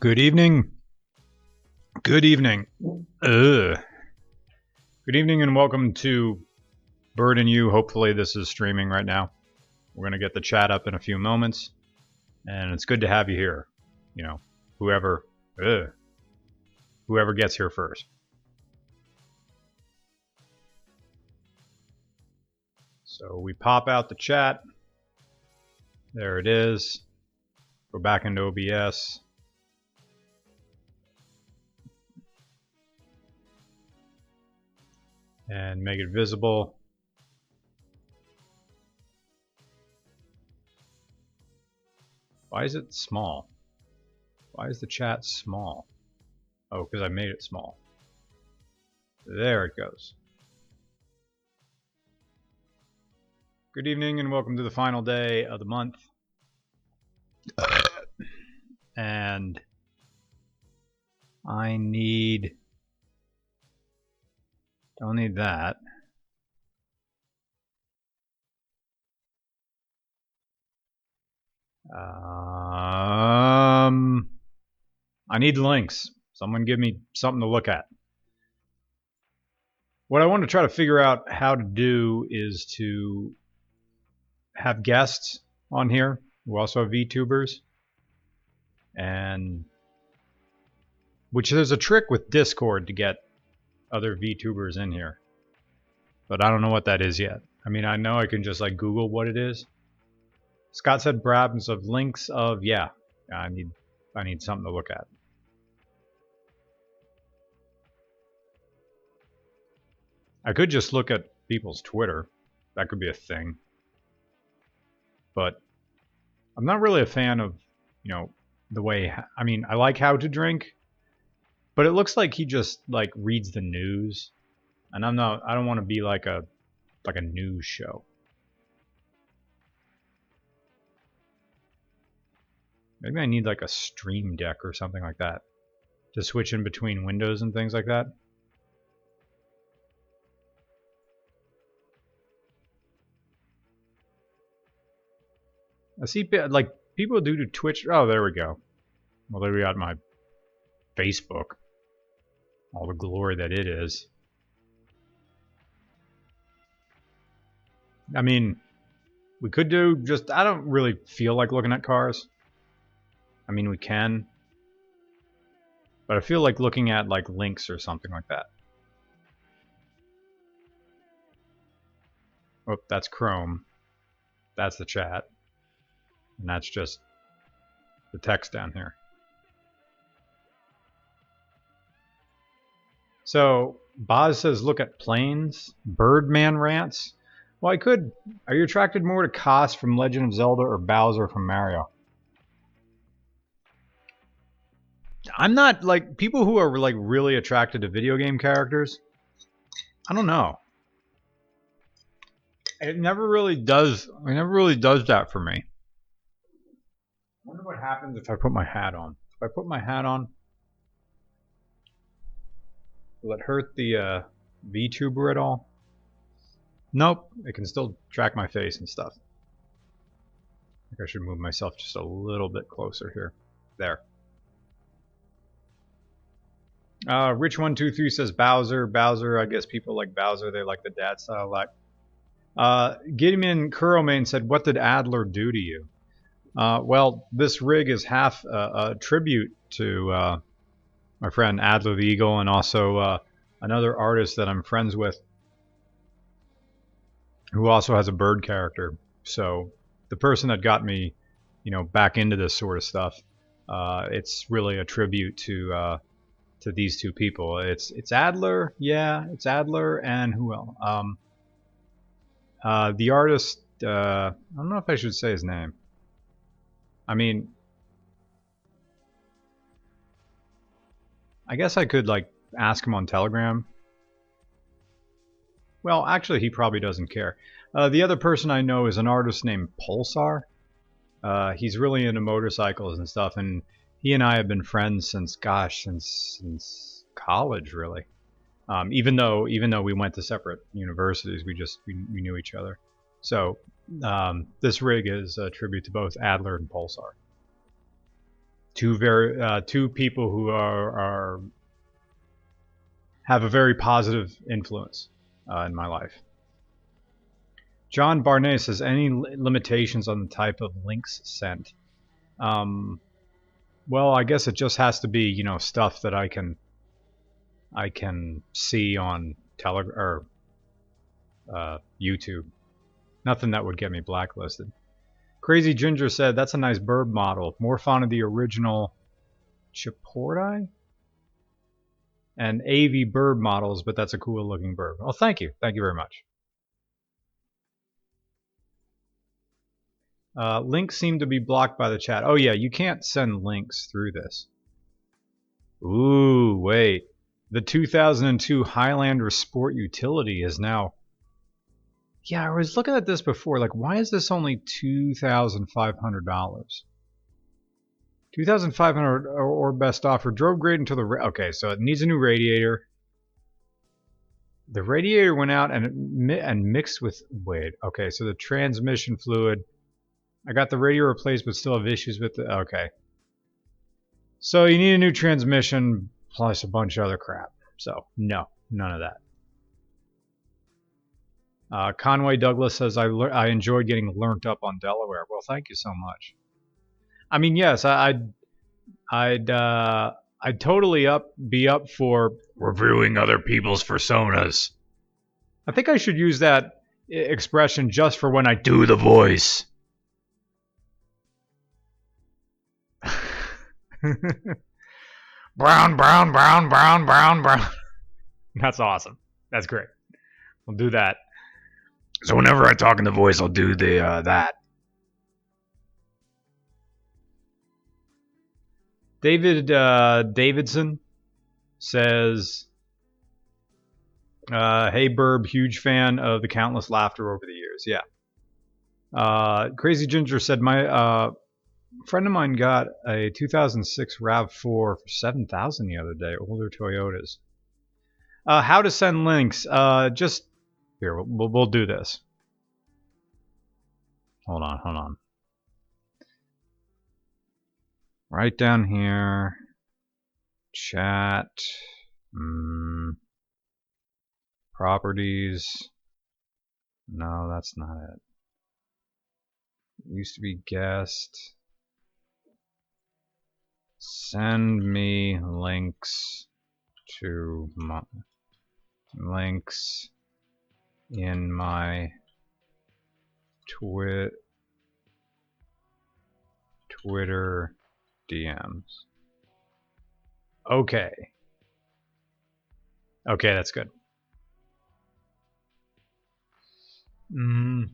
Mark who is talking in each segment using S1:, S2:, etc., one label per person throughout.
S1: Good evening. Good evening. Ugh. Good evening and welcome to Birb and You. Hopefully this is streaming right now. We're going to get the chat up in a few moments. And it's good to have you here. You know, whoever ugh, whoever gets here first. So we pop out the chat. There it is. Go back into OBS. And make it visible. Why is it small? Why is the chat small? Oh, because I made it small. There it goes. Good evening and welcome to the final day of the month. and I need don't need that. Um I need links. Someone give me something to look at. What I want to try to figure out how to do is to have guests on here who also have VTubers. And which there's a trick with Discord to get other VTubers in here. But I don't know what that is yet. I mean, I know I can just like Google what it is. Scott said Brabs of links of yeah. I need I need something to look at. I could just look at people's Twitter. That could be a thing but I'm not really a fan of, you know, the way. I mean, I like how to drink, but it looks like he just like reads the news, and I'm not. I don't want to be like a like a news show. Maybe I need like a stream deck or something like that to switch in between windows and things like that. I see like people do to Twitch. Oh, there we go. Well, there we got my Facebook. All the glory that it is. I mean, we could do just. I don't really feel like looking at cars. I mean, we can. But I feel like looking at like links or something like that. Oh, that's Chrome. That's the chat. And that's just the text down here. So Boz says, look at planes, Birdman rants. Well, I could. Are you attracted more to Kass from Legend of Zelda or Bowser from Mario? I'm not like people who are like really attracted to video game characters. I don't know. It never really does. It never really does that for me wonder what happens if I put my hat on. If I put my hat on, will it hurt the uh, VTuber at all? Nope, it can still track my face and stuff. I think I should move myself just a little bit closer here. There. Uh, Rich123 says Bowser. Bowser, I guess people like Bowser. They like the dad style like. Uh, Gideon Kuromane said, What did Adler do to you? Uh, well, this rig is half a, a tribute to uh, my friend Adler the Eagle and also uh, another artist that I'm friends with who also has a bird character. So the person that got me, you know, back into this sort of stuff, uh, it's really a tribute to uh, to these two people. It's it's Adler, yeah, it's Adler, and who else? Um, uh, the artist. I don't know if I should say his name. I mean, I guess I could like ask him on Telegram. Well, actually, he probably doesn't care. Uh, the other person I know is an artist named Pulsar. Uh, he's really into motorcycles and stuff, and he and I have been friends since, gosh, since since college, really. Um, even though even though we went to separate universities, we just we, we knew each other. So um, this rig is a tribute to both Adler and Pulsar. Two very uh, two people who are, are have a very positive influence uh, in my life. John Barnett says any limitations on the type of links sent. Um, well, I guess it just has to be you know stuff that I can I can see on tele or uh, YouTube. Nothing that would get me blacklisted. Crazy Ginger said that's a nice bird model. More fond of the original Chipotle and AV bird models, but that's a cool looking bird. Well, thank you. Thank you very much. Uh, links seem to be blocked by the chat. Oh yeah, you can't send links through this. Ooh, wait. The 2002 Highlander Sport Utility is now... Yeah, I was looking at this before. Like, why is this only $2,500? 2500 or best offer. Drove great until the... Okay, so it needs a new radiator. The radiator went out and, and mixed with... Wait, okay, so the transmission fluid I got the radio replaced, but still have issues with it. Okay. So you need a new transmission plus a bunch of other crap. So no, none of that. Uh, Conway Douglas says I I enjoyed getting learnt up on Delaware. Well, thank you so much. I mean, yes, I, I'd I'd uh, I'd totally up be up for reviewing other people's personas. I think I should use that expression just for when I do the voice. brown, brown, brown, brown, brown, brown. That's awesome. That's great. We'll do that. So whenever I talk in the voice, I'll do the uh, that. David uh, Davidson says, uh, "Hey Birb, huge fan of the countless laughter over the years. Yeah." Uh, Crazy Ginger said, "My uh, friend of mine got a 2006 RAV4 for 7000 the other day, older Toyotas. Uh, how to send links? Just here, we'll, we'll do this. Hold on, hold on. Right down here, chat, mm, properties. No, that's not it. used to be guest. Send me links to my links in my twit Twitter DMs. Okay. Okay, that's good. Mm.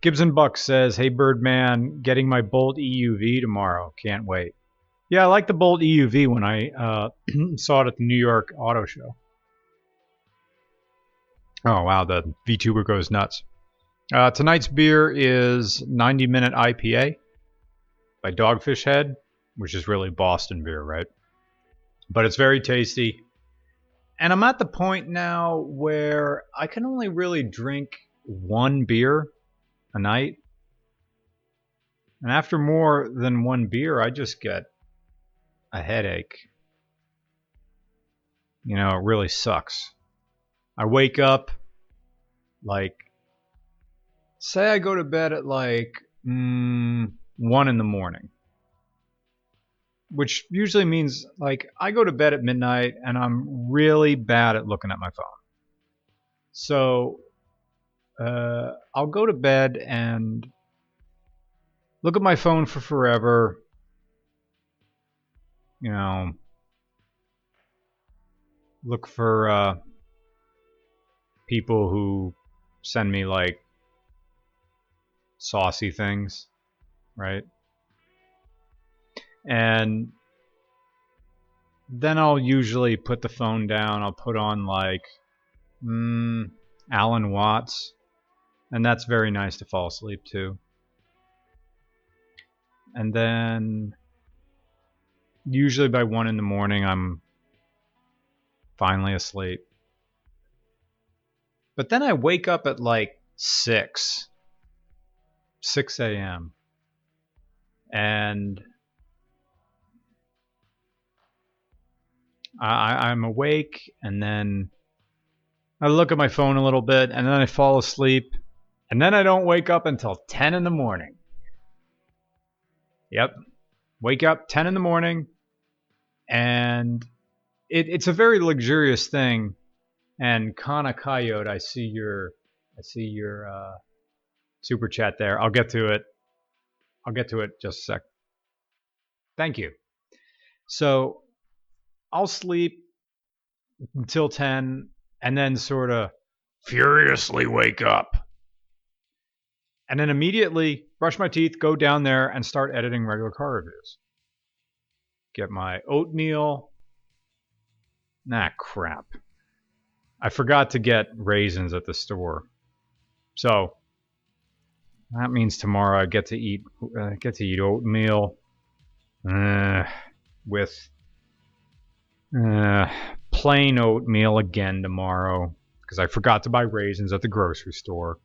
S1: Gibson Buck says, Hey Birdman, getting my Bolt EUV tomorrow. Can't wait. Yeah, I like the Bolt EUV when I uh, saw it at the New York Auto Show. Oh, wow, the VTuber goes nuts. Uh, tonight's beer is 90 Minute IPA by Dogfish Head, which is really Boston beer, right? But it's very tasty. And I'm at the point now where I can only really drink one beer a night. And after more than one beer, I just get a headache. You know, it really sucks. I wake up like, say I go to bed at like mm, 1 in the morning. Which usually means like I go to bed at midnight and I'm really bad at looking at my phone. So uh, I'll go to bed and look at my phone for forever you know, look for uh, people who send me like saucy things, right? And then I'll usually put the phone down. I'll put on like mm, Alan Watts, and that's very nice to fall asleep to. And then usually by one in the morning I'm finally asleep. But then I wake up at like six 6 a.m. And I, I'm awake, and then I look at my phone a little bit, and then I fall asleep, and then I don't wake up until 10 in the morning. Yep. Wake up 10 in the morning, and it, it's a very luxurious thing. And Kana Coyote, I see your, I see your uh, super chat there. I'll get to it. I'll get to it just a sec. Thank you. So I'll sleep until 10 and then sort of furiously wake up. And then immediately brush my teeth, go down there and start editing regular car reviews. Get my oatmeal. Nah, crap. I forgot to get raisins at the store. So that means tomorrow I get to eat uh, get to eat oatmeal uh, with uh, plain oatmeal again tomorrow because I forgot to buy raisins at the grocery store.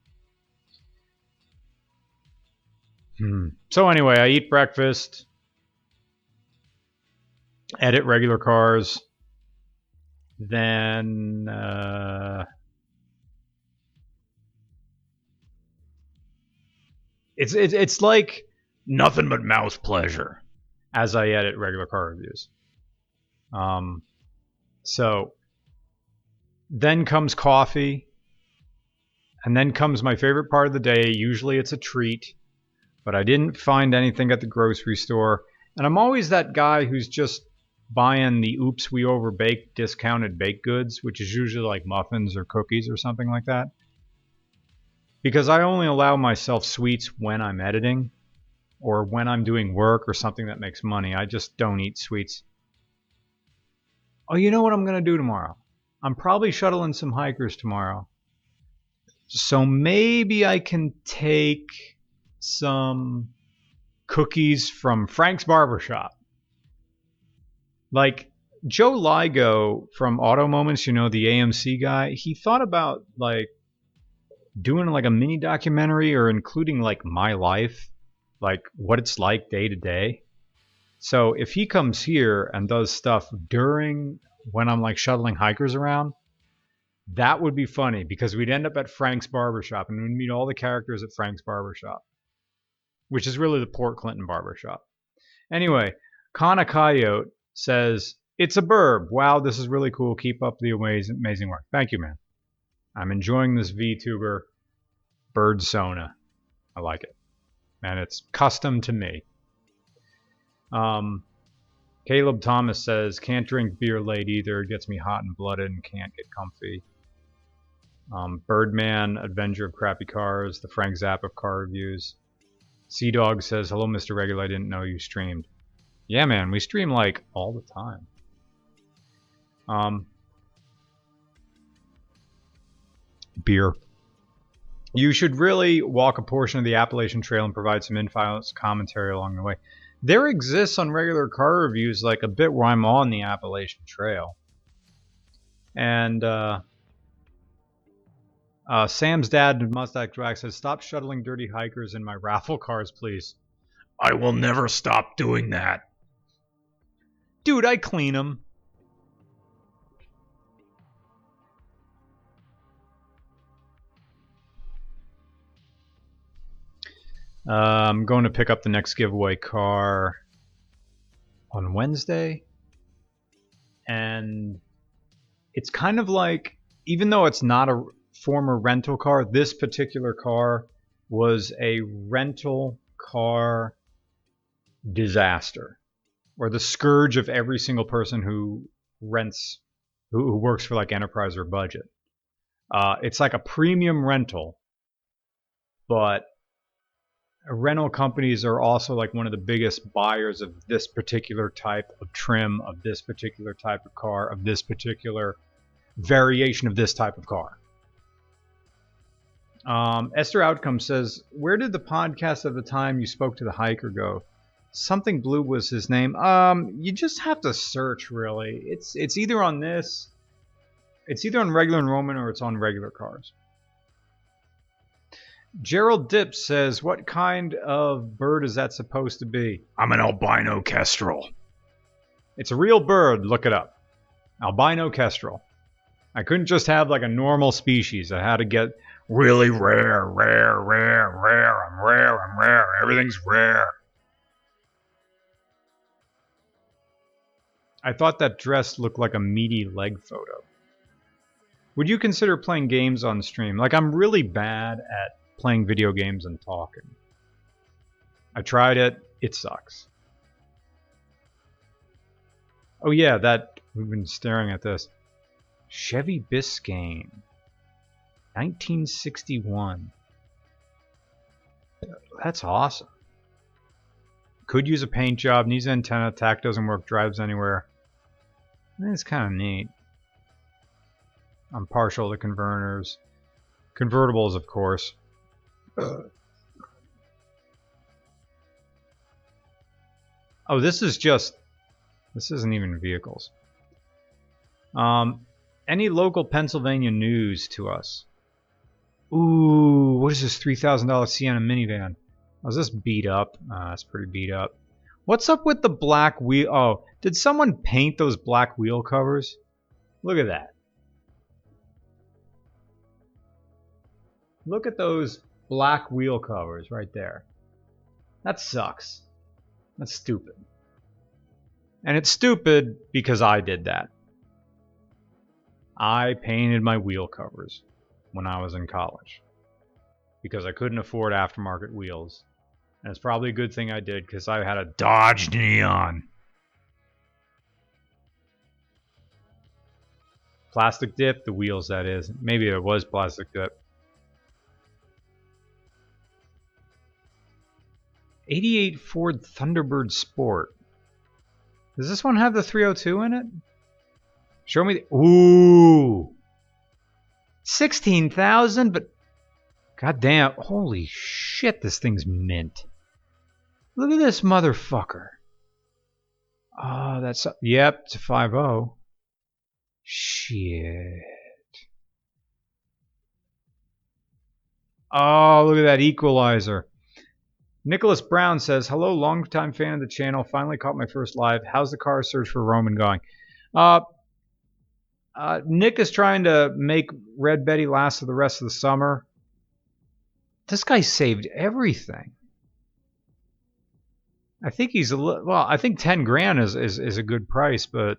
S1: Hmm. So anyway, I eat breakfast, edit regular cars, then uh, it's, it's it's like nothing but mouth pleasure as I edit regular car reviews. Um, so then comes coffee, and then comes my favorite part of the day. Usually it's a treat, but I didn't find anything at the grocery store. And I'm always that guy who's just buying the oops we overbaked discounted baked goods, which is usually like muffins or cookies or something like that. Because I only allow myself sweets when I'm editing or when I'm doing work or something that makes money. I just don't eat sweets Oh, you know what I'm going to do tomorrow? I'm probably shuttling some hikers tomorrow. So maybe I can take some cookies from Frank's Barbershop. Like Joe Ligo from Auto Moments, you know, the AMC guy, he thought about like doing like a mini documentary or including like my life, like what it's like day to day. So if he comes here and does stuff during when I'm like shuttling hikers around, that would be funny because we'd end up at Frank's barbershop and we'd meet all the characters at Frank's barbershop, which is really the Port Clinton barbershop. Anyway, Kana Coyote says, It's a Birb. Wow, this is really cool. Keep up the amazing, amazing work. Thank you, man. I'm enjoying this VTuber bird sona. I like it. And it's custom to me. Um, Caleb Thomas says, can't drink beer late either. It gets me hot and blooded and can't get comfy. Um, Birdman, Avenger of Crappy Cars, the Frank Zapp of car reviews. Sea Dog says, hello, Mr. Regular. I didn't know you streamed. Yeah, man, we stream like all the time. Um, beer. You should really walk a portion of the Appalachian Trail and provide some info commentary along the way there exists on regular car reviews like a bit where I'm on the Appalachian Trail. And uh, uh, Sam's dad, Mustang Drag, says, Stop shuttling dirty hikers in my raffle cars, please. I will never stop doing that. Dude, I clean them. Uh, I'm going to pick up the next giveaway car on Wednesday. And it's kind of like, even though it's not a former rental car, this particular car was a rental car disaster or the scourge of every single person who rents, who, who works for like enterprise or budget. Uh, it's like a premium rental, but rental companies are also like one of the biggest buyers of this particular type of trim, of this particular type of car, of this particular variation of this type of car. Um, Esther Outcome says, Where did the podcast of the time you spoke to the hiker go? Something Blue was his name. Um, you just have to search really. It's it's either on this, it's either on regular enrollment or it's on regular cars. Gerald Dip says, "What kind of bird is that supposed to be?" I'm an albino kestrel. It's a real bird. Look it up. Albino kestrel. I couldn't just have like a normal species. I had to get really rare, rare, rare, rare. I'm rare. I'm rare. Everything's rare. I thought that dress looked like a meaty leg photo. Would you consider playing games on stream? Like, I'm really bad at playing video games and talking. I tried it, it sucks. Oh, yeah, that. We've been staring at this. Chevy Biscayne. 1961. That's awesome. Could use a paint job, needs antenna, tach doesn't work, drives anywhere. It's kind of neat. I'm partial to converters. Convertibles, of course. oh, this is just... This isn't even vehicles. Um, any local Pennsylvania news to us? Ooh, what is this $3,000 Sienna minivan? Oh, is this beat up? Uh, it's pretty beat up. What's up with the black wheel? Oh, did someone paint those black wheel covers? Look at that. Look at those black wheel covers right there. That sucks. That's stupid. And it's stupid because I did that. I painted my wheel covers when I was in college because I couldn't afford aftermarket wheels and it's probably a good thing I did because I had a Dodge Neon. Plastic dip, the wheels that is. Maybe it was plastic dip. 88 Ford Thunderbird Sport. Does this one have the 302 in it? Show me the... Ooh! 16,000, but... God damn, holy shit, this thing's mint. Look at this motherfucker. Oh, that's yep, it's a 5 Shit. Oh, look at that equalizer. Nicholas Brown says, "Hello, longtime fan of the channel. Finally caught my first live. How's the car search for Roman going?" Uh, uh, Nick is trying to make Red Betty last for the rest of the summer. This guy saved everything. I think he's a little, well. I think ten grand is, is is a good price, but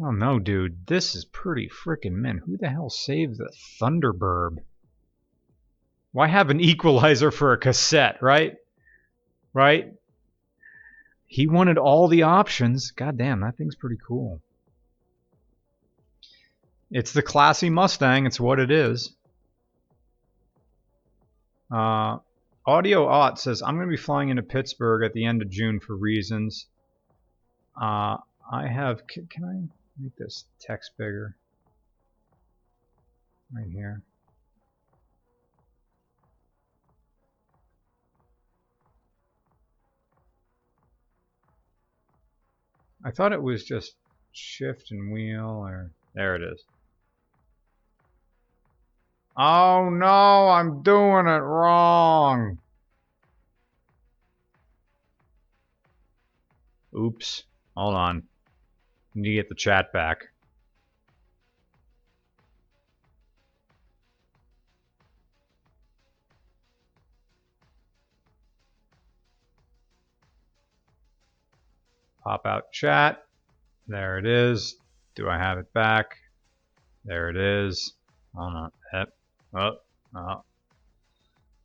S1: oh no, dude, this is pretty freaking mint. Who the hell saved the Thunderbird? Why have an equalizer for a cassette, right? Right? He wanted all the options. God damn, that thing's pretty cool. It's the classy Mustang. It's what it is. Uh, Audio Ot says, I'm going to be flying into Pittsburgh at the end of June for reasons. Uh, I have, can, can I make this text bigger? Right here. I thought it was just shift and wheel or there it is. Oh no, I'm doing it wrong. Oops. Hold on. Need to get the chat back. Pop out chat. There it is. Do I have it back? There it is. Hold on. Yep. Oh, oh.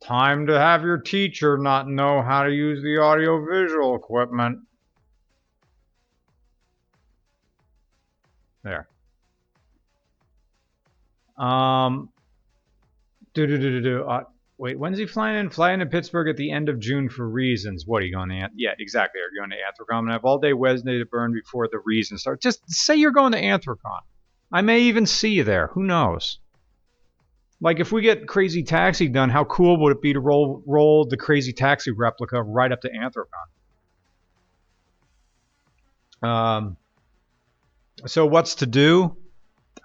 S1: Time to have your teacher not know how to use the audio-visual equipment. There. Um. Do do do do do. Uh, wait, when's he flying in? Flying to Pittsburgh at the end of June for reasons. What are you going to? Yeah, exactly. Are you going to Anthrocon? I have all day Wednesday to burn before the reasons start. Just say you're going to Anthrocon. I may even see you there. Who knows? Like if we get Crazy Taxi done, how cool would it be to roll roll the Crazy Taxi replica right up to Anthrocon? Um, so what's to do?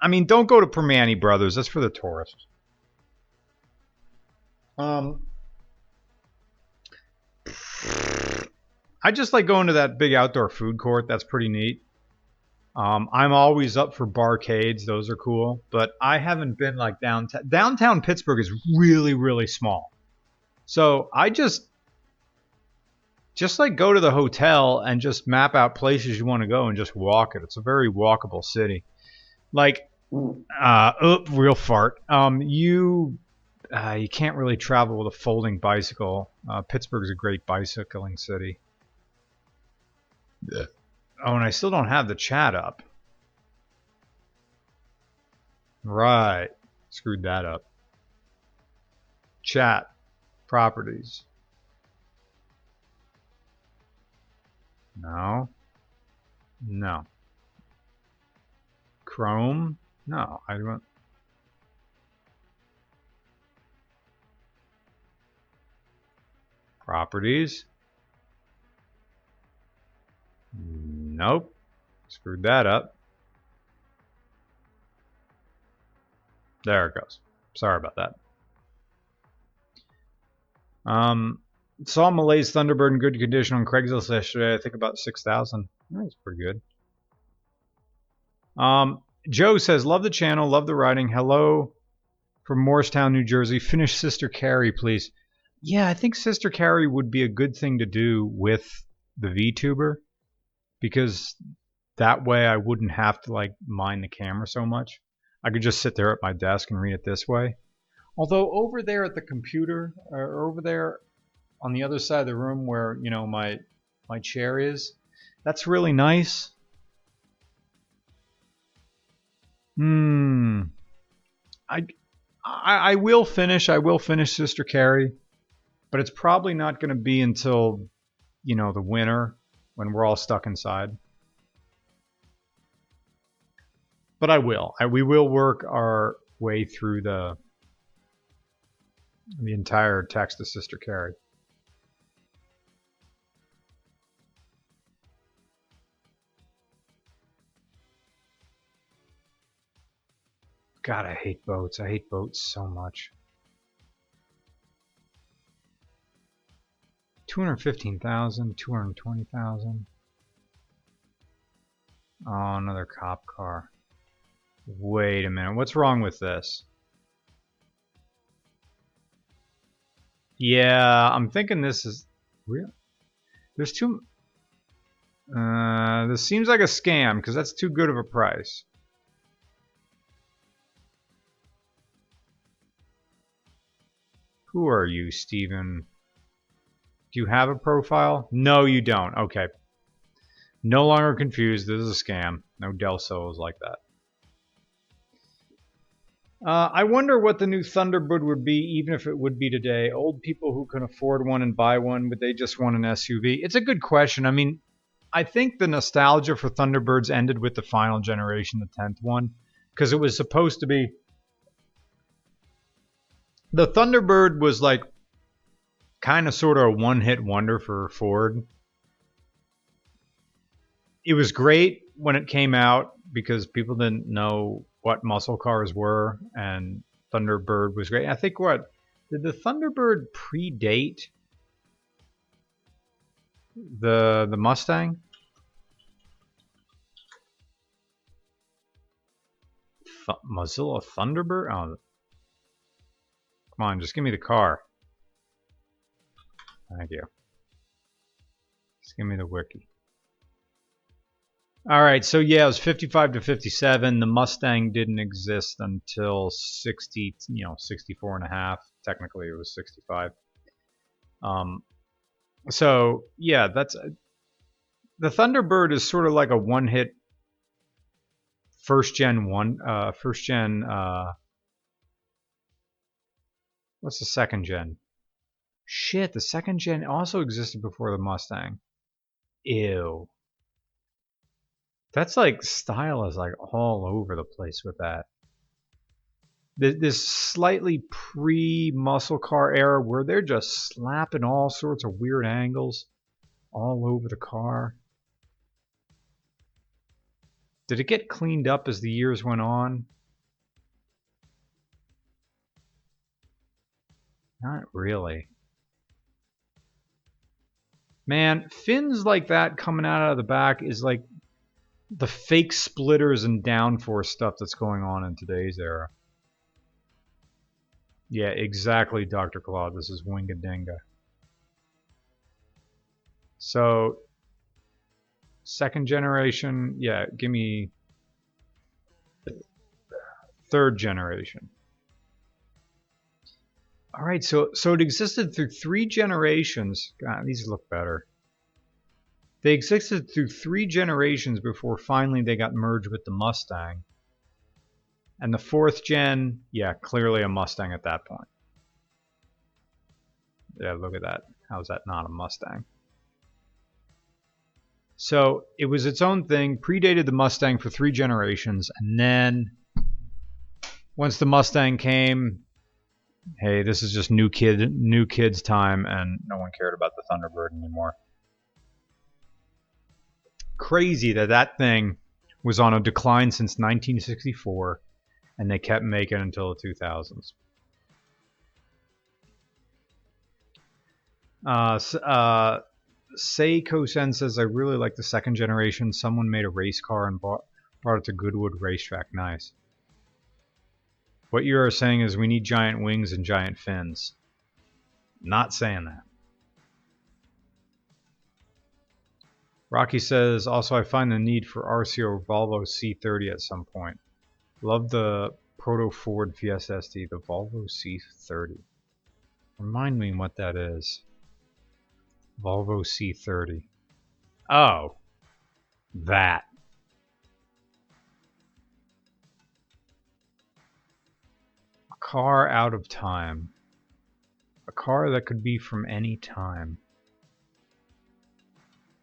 S1: I mean, don't go to Primanti Brothers. That's for the tourists. Um, I just like going to that big outdoor food court. That's pretty neat. Um, I'm always up for barcades; those are cool. But I haven't been like downtown. Downtown Pittsburgh is really, really small. So I just, just like go to the hotel and just map out places you want to go and just walk it. It's a very walkable city. Like, uh, oh, real fart. Um, you, uh, you can't really travel with a folding bicycle. Uh, Pittsburgh is a great bicycling city. Yeah. Oh, and I still don't have the chat up. Right. Screwed that up. Chat. Properties. No. No. Chrome? No, I don't. Properties? Nope. Screwed that up. There it goes. Sorry about that. Um, saw Malay's Thunderbird in good condition on Craigslist yesterday. I think about 6,000. That's pretty good. Um, Joe says, love the channel, love the writing. Hello from Morristown, New Jersey. Finish Sister Carrie, please. Yeah, I think Sister Carrie would be a good thing to do with the VTuber because that way I wouldn't have to like mind the camera so much. I could just sit there at my desk and read it this way. Although over there at the computer, or over there on the other side of the room where you know my my chair is, that's really nice. Hmm. I, I I will finish. I will finish Sister Carrie, but it's probably not going to be until you know the winter when we're all stuck inside. But I will. I, we will work our way through the the entire text of Sister Carrie. God, I hate boats. I hate boats so much. 215,000, 220,000. Oh, another cop car. Wait a minute. What's wrong with this? Yeah, I'm thinking this is real. There's too. Uh, this seems like a scam because that's too good of a price. Who are you, Steven? Do you have a profile? No, you don't. Okay. No longer confused. This is a scam. No Del Sols like that. Uh, I wonder what the new Thunderbird would be, even if it would be today. Old people who can afford one and buy one, would they just want an SUV? It's a good question. I mean, I think the nostalgia for Thunderbirds ended with the final generation, the 10th one, because it was supposed to be. The Thunderbird was like kind of sort of a one hit wonder for Ford. It was great when it came out because people didn't know what muscle cars were, and Thunderbird was great. I think what did the Thunderbird predate the the Mustang? Th Mozilla Thunderbird? Oh, come on, just give me the car. Thank you. Just give me the wiki. All right, so yeah, it was 55 to 57. The Mustang didn't exist until 60, you know, 64 and a half. Technically, it was 65. Um, so yeah, that's the Thunderbird is sort of like a one-hit first gen one, uh, first gen. Uh, what's the second gen? Shit, the second gen also existed before the Mustang. Ew. That's like style is like all over the place with that. This slightly pre-muscle car era where they're just slapping all sorts of weird angles all over the car. Did it get cleaned up as the years went on? Not really. Man, fins like that coming out of the back is like the fake splitters and downforce stuff that's going on in today's era. Yeah, exactly, Dr. Claude. This is Wingadinga. So, second generation, yeah, give me third generation. All right, so so it existed through three generations. God, these look better. They existed through three generations before finally they got merged with the Mustang. And the fourth gen, yeah, clearly a Mustang at that point. Yeah, look at that. How's that not a Mustang? So it was its own thing, predated the Mustang for three generations, and then once the Mustang came, hey, this is just new kid, new kids' time, and no one cared about the Thunderbird anymore. Crazy that that thing was on a decline since 1964, and they kept making until the 2000s. Uh, uh, Seiko Sen says, I really like the second generation. Someone made a race car and bought, brought it to Goodwood Racetrack. Nice. What you are saying is we need giant wings and giant fins. Not saying that. Rocky says, also I find the need for RCO Volvo C30 at some point. Love the Proto Ford Fiesta ST, the Volvo C30. Remind me what that is. Volvo C30. Oh, that. Car out of time. A car that could be from any time.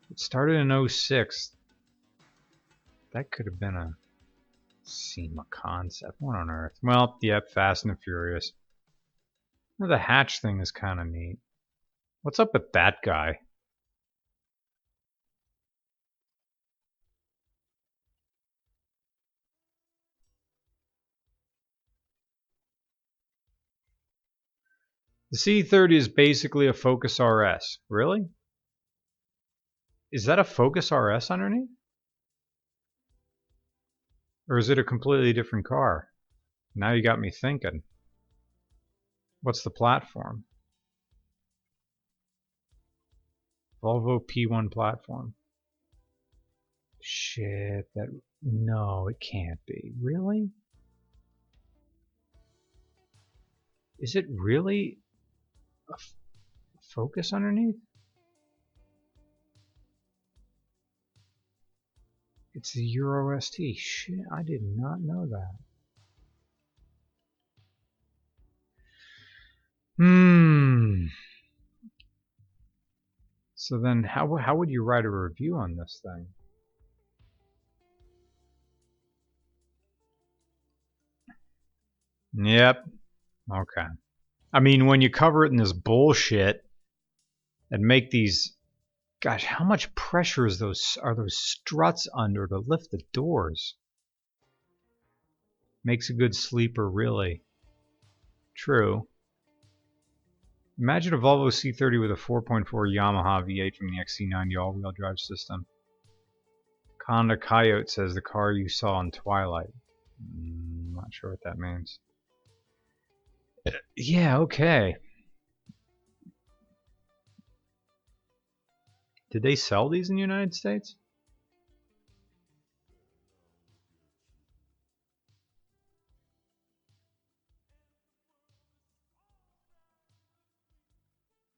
S1: It started in 06. That could have been a SEMA concept. What on earth? Well, yep, Fast and Furious. The hatch thing is kind of neat. What's up with that guy? The C30 is basically a Focus RS. Really? Is that a Focus RS underneath? Or is it a completely different car? Now you got me thinking. What's the platform? Volvo P1 platform. Shit, that no, it can't be. Really? Is it really focus underneath? It's the Euro ST. Shit, I did not know that. Hmm. So then how, how would you write a review on this thing? Yep. Okay. I mean, when you cover it in this bullshit and make these, gosh, how much pressure is those are those struts under to lift the doors? Makes a good sleeper, really. True. Imagine a Volvo C30 with a 4.4 Yamaha V8 from the XC90 all-wheel drive system. Conda Coyote says the car you saw in Twilight. Mm, not sure what that means. Yeah, okay. Did they sell these in the United States?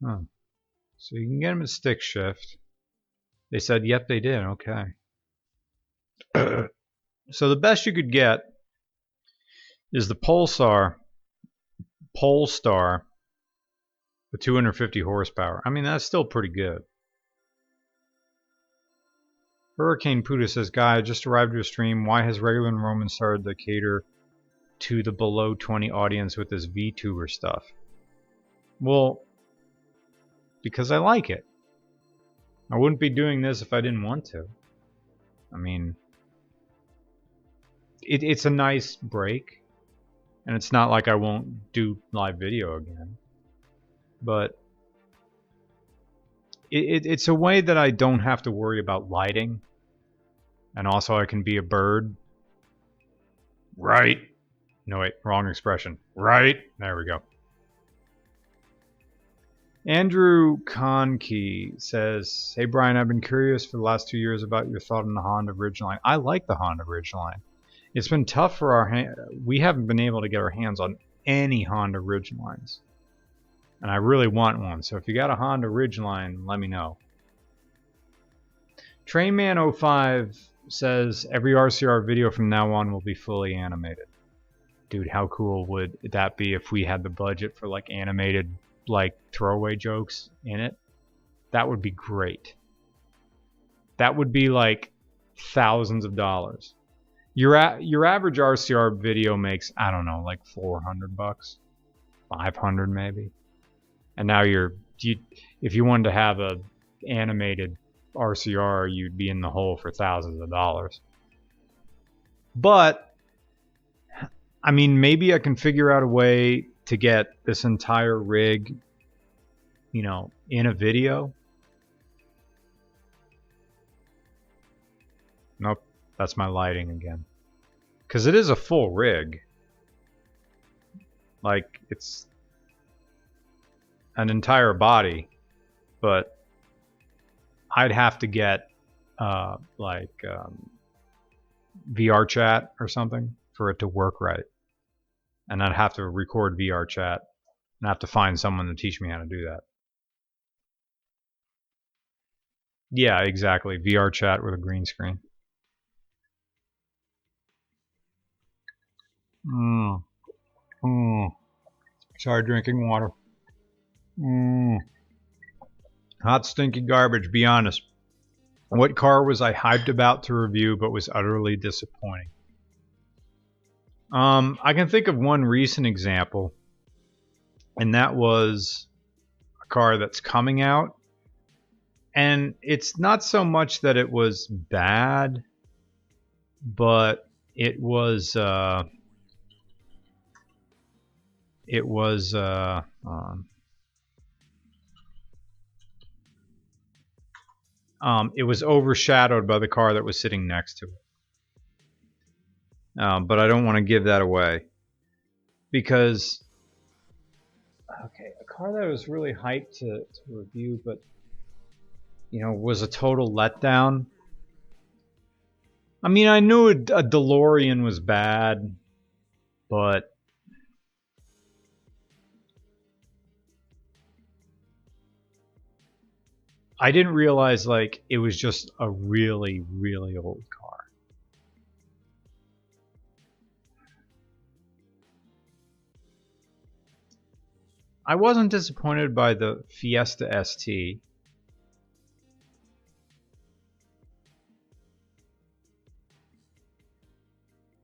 S1: Huh. So you can get them at stick shift. They said, yep, they did. Okay. so the best you could get is the Pulsar Polestar with 250 horsepower. I mean, that's still pretty good. Hurricane Puda says, Guy, I just arrived to a stream. Why has Regular Roman started to cater to the below 20 audience with this VTuber stuff? Well, because I like it. I wouldn't be doing this if I didn't want to. I mean, it, it's a nice break. And it's not like I won't do live video again. but it, it, it's a way that I don't have to worry about lighting, and also I can be a bird. Right. No wait, wrong expression. Right. There we go. Andrew Conkey says, Hey Brian, I've been curious for the last two years about your thought on the Honda Ridgeline. I like the Honda Ridgeline. It's been tough for our ha- we haven't been able to get our hands on any Honda Ridgelines. And I really want one. So if you got a Honda Ridgeline, let me know. Trainman05 says every RCR video from now on will be fully animated. Dude, how cool would that be if we had the budget for like animated like throwaway jokes in it, that would be great. That would be like thousands of dollars. Your your average RCR video makes I don't know like 400 bucks, 500 maybe. And now you're you, if you wanted to have a animated RCR, you'd be in the hole for thousands of dollars. But I mean, maybe I can figure out a way to get this entire rig, you know, in a video. That's my lighting again. Because it is a full rig. Like, it's an entire body, but I'd have to get, uh, like, um, VR chat or something for it to work right and I'd have to record VR chat and I have to find someone to teach me how to do that. Yeah, exactly. VR chat with a green screen. Mm. Mm. Sorry, drinking water. Mm. Hot, stinky garbage. Be honest. What car was I hyped about to review but was utterly disappointing? Um, I can think of one recent example, and that was a car that's coming out. And it's not so much that it was bad, but it was uh, it was uh, um, um, it was overshadowed by the car that was sitting next to it. Um, but I don't want to give that away because okay, a car that I was really hyped to, to review, but you know, was a total letdown. I mean, I knew a, a DeLorean was bad, but I didn't realize like it was just a really, really old car. I wasn't disappointed by the Fiesta ST.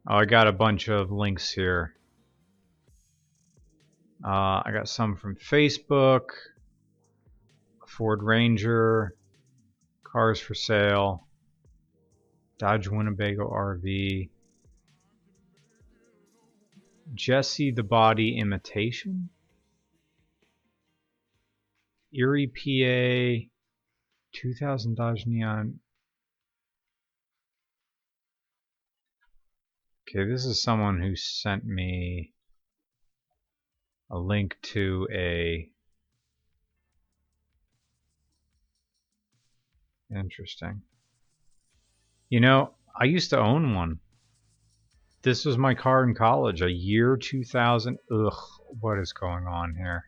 S1: Oh, I got a bunch of links here. Uh, I got some from Facebook, Ford Ranger, Cars for Sale, Dodge Winnebago RV, Jesse the Body Imitation. Erie, PA, 2000 Dodge Neon. Okay, this is someone who sent me a link to a interesting. You know, I used to own one. This was my car in college, a year 2000. Ugh, what is going on here?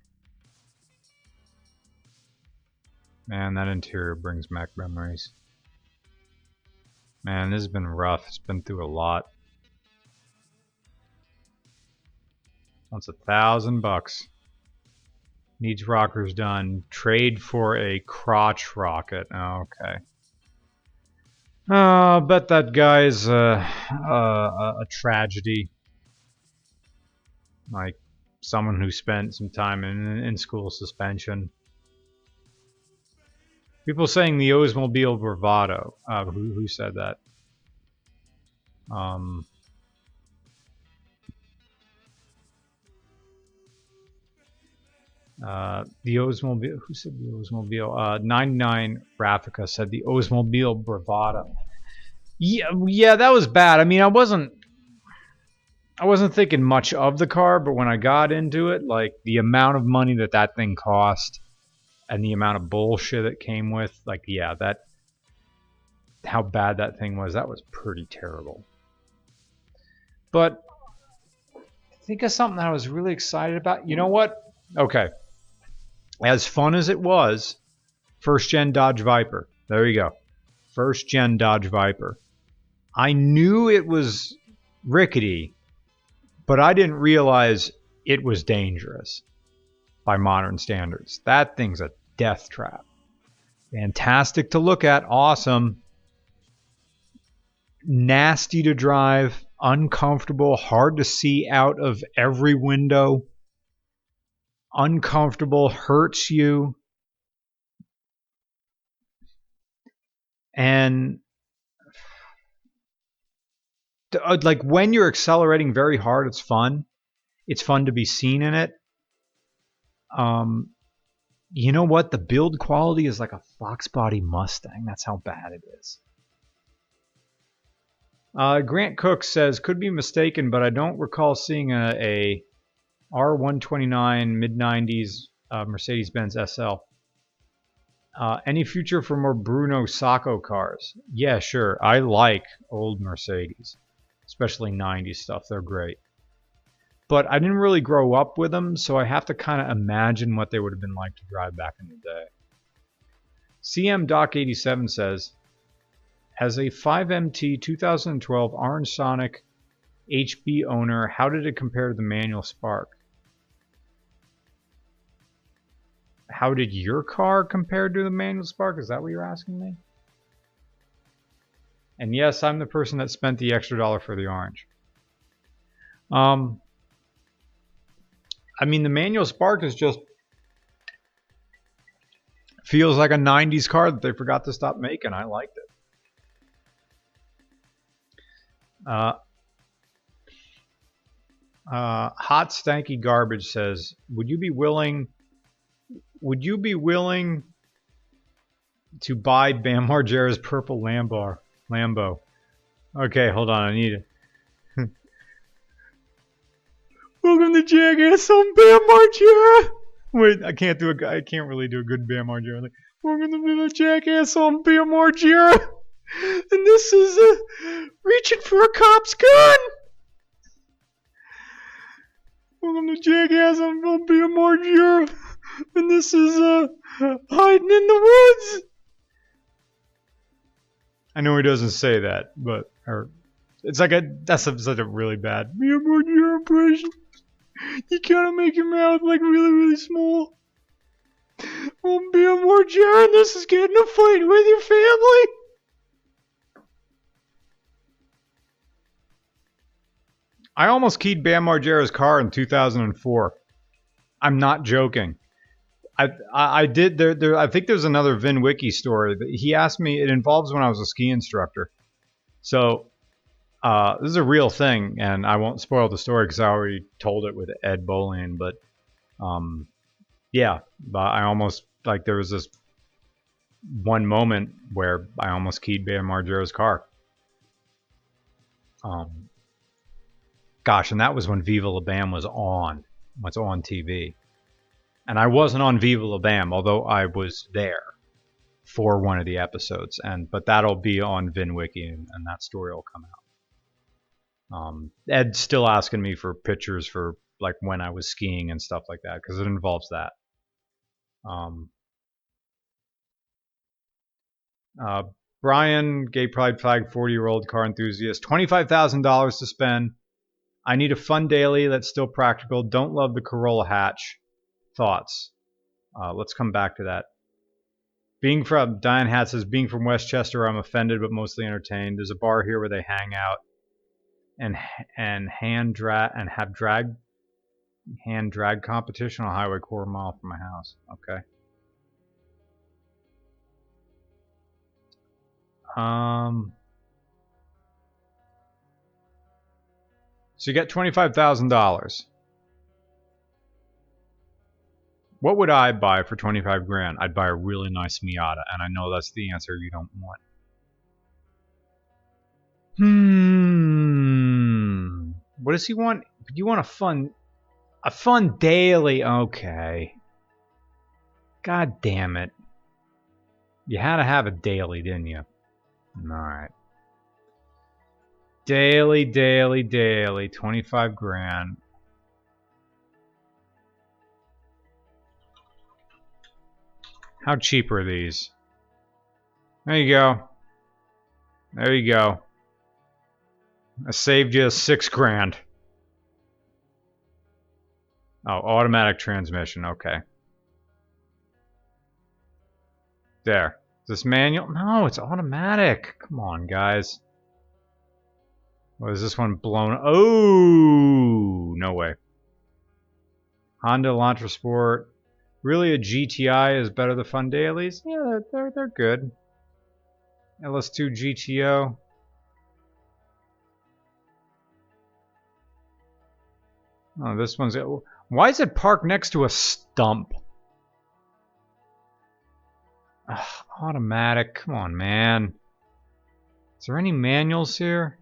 S1: Man, that interior brings back memories. Man, this has been rough. It's been through a lot. That's a thousand bucks. Needs rockers done. Trade for a crotch rocket. Oh, okay. Oh, I bet that guy's uh, uh, a tragedy. Like someone who spent some time in, in school suspension. People saying the Oldsmobile Bravada. Uh, who, who said that? Um, Uh, the Oldsmobile. Who said the Oldsmobile? Uh, 99 Raffica said the Oldsmobile Bravada. Yeah, yeah, that was bad. I mean, I wasn't. I wasn't thinking much of the car, but when I got into it, like the amount of money that that thing cost, and the amount of bullshit that came with, like, yeah, that. How bad that thing was, that was pretty terrible. But think of something that I was really excited about. You know what? Okay as fun as it was, first gen Dodge Viper. There you go. First gen Dodge Viper. I knew it was rickety, but I didn't realize it was dangerous by modern standards. That thing's a death trap. Fantastic to look at, awesome. Nasty to drive, uncomfortable, hard to see out of every window uncomfortable, hurts you. And uh, like when you're accelerating very hard, it's fun. It's fun to be seen in it. Um, you know what? The build quality is like a Fox body Mustang. That's how bad it is. Uh, Grant Cook says, could be mistaken, but I don't recall seeing a, a R129 mid 90s uh, Mercedes Benz SL. Uh, any future for more Bruno Sacco cars? Yeah, sure. I like old Mercedes, especially 90s stuff. They're great. But I didn't really grow up with them, so I have to kind of imagine what they would have been like to drive back in the day. CM Doc 87 says, as a 5MT 2012 Orange Sonic HB owner, how did it compare to the manual Spark? How did your car compare to the manual spark? Is that what you're asking me? And yes, I'm the person that spent the extra dollar for the orange. Um, I mean, the manual spark is just feels like a 90s car that they forgot to stop making. I liked it. Uh, uh, hot stanky garbage says, "Would you be willing would you be willing to buy Bam Margera's purple Lambo? Lambo. Okay, hold on. I need it. Welcome to Jackass on Bam Margera. Wait, I can't do a. I can't really do a good Bam Margera. Like, Welcome to the Jackass on Bam Margera. And this is uh, reaching for a cop's gun. Welcome to Jackass on Bam Margera and this is uh hiding in the woods. I know he doesn't say that, but or it's like a that's a, such a really bad your impression. You gotta make your mouth like really really small. Won't be more Jared. This is getting a fight with your family. I almost keyed Bam Margera's car in 2004. I'm not joking. I, I did there there I think there's another VinWiki story that he asked me it involves when I was a ski instructor. So uh, this is a real thing and I won't spoil the story because I already told it with Ed Bolian but um, yeah but I almost like there was this one moment where I almost keyed Bam Margera's car. Um, gosh, and that was when Viva La Bam was on. What's on TV and I wasn't on Viva La Bam, although I was there for one of the episodes. And but that'll be on VinWiki, and, and that story will come out. Um, Ed's still asking me for pictures for like when I was skiing and stuff like that because it involves that. Um, uh, Brian, gay pride flag, 40 year old car enthusiast, $25,000 to spend. I need a fun daily that's still practical. Don't love the Corolla hatch thoughts. Uh, let's come back to that. Being from Diane Hat says, being from Westchester, I'm offended but mostly entertained. There's a bar here where they hang out and and hand drag and have drag hand drag competition on highway quarter mile from my house. Okay. Um. So you get twenty five thousand dollars. What would I buy for 25 grand? I'd buy a really nice Miata, and I know that's the answer you don't want. Hmm. What does he want? You want a fun, a fun daily? Okay. God damn it. You had to have a daily, didn't you? Alright. Daily, daily, daily. 25 grand. How cheap are these? There you go. There you go. I saved you six grand. Oh, automatic transmission. Okay. There. Is this manual? No, it's automatic. Come on, guys. What is this one blown? Oh, no way. Honda Elantra Sport. Really, a GTI is better than Fun Dailies? Yeah, they're, they're good. LS2 GTO. Oh, this one's... Why is it parked next to a stump? Ugh, automatic. Come on, man. Is there any manuals here?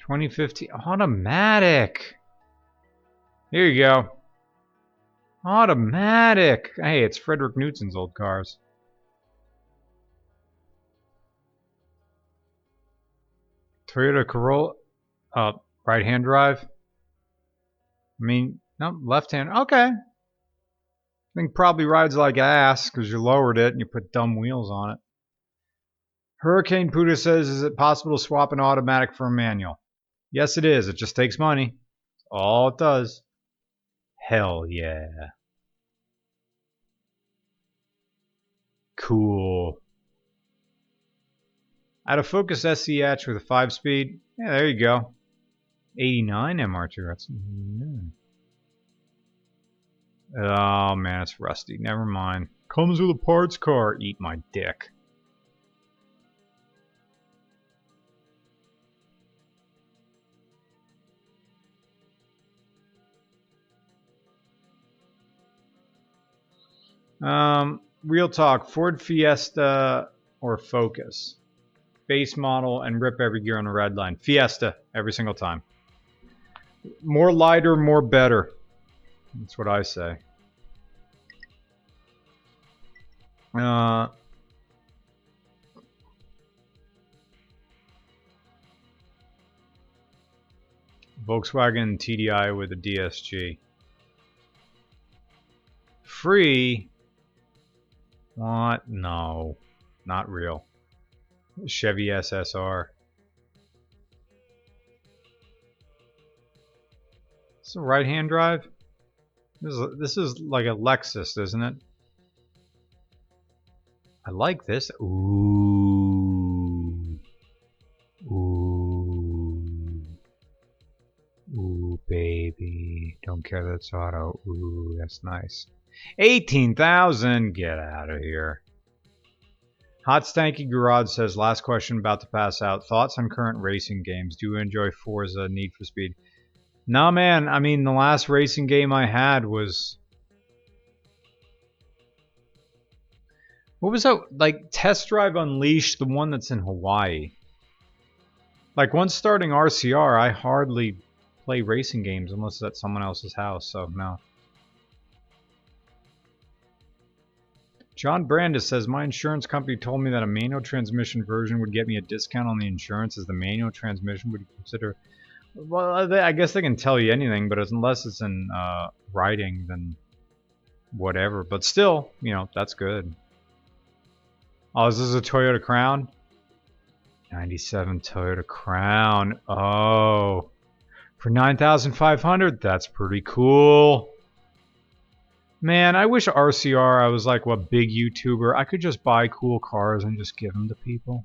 S1: 2015. automatic. Here you go. Automatic. Hey, it's Frederick Knutson's old cars. Toyota Corolla, uh, right-hand drive. I mean, no, left-hand. Okay, I think probably rides like ass because you lowered it and you put dumb wheels on it. Hurricane Puda says, is it possible to swap an automatic for a manual? Yes, it is. It just takes money. all it does. Hell yeah. Cool. Out of Focus SCH with a 5-speed. Yeah, there you go. 89 MR2. That's... Mm, Oh man, it's rusty. Never mind. Comes with a parts car. Eat my dick. Um, real talk. Ford Fiesta or Focus. Base model and rip every gear on a red line. Fiesta every single time. More lighter, more better. That's what I say. Uh, Volkswagen TDI with a DSG. Free? What? No. Not real. Chevy SSR. It's a right-hand drive? This is, this is like a Lexus, isn't it? I like this. Ooh. Ooh. Ooh, baby. Don't care that it's auto. Ooh, that's nice. 18,000! Get out of here. Hot Stanky Garage says, last question about to pass out. Thoughts on current racing games? Do you enjoy Forza Need for Speed? Nah, man. I mean, the last racing game I had was. What was that? Like Test Drive Unleashed, the one that's in Hawaii. Like once starting RCR, I hardly play racing games unless it's at someone else's house. So no. John Brandis says my insurance company told me that a manual transmission version would get me a discount on the insurance, as the manual transmission would consider well, I guess they can tell you anything, but unless it's in uh, writing, then whatever. But still, you know, that's good. Oh, is this a Toyota Crown? 97 Toyota Crown. Oh, for 9,500, that's pretty cool. Man, I wish RCR, I was like what big YouTuber. I could just buy cool cars and just give them to people.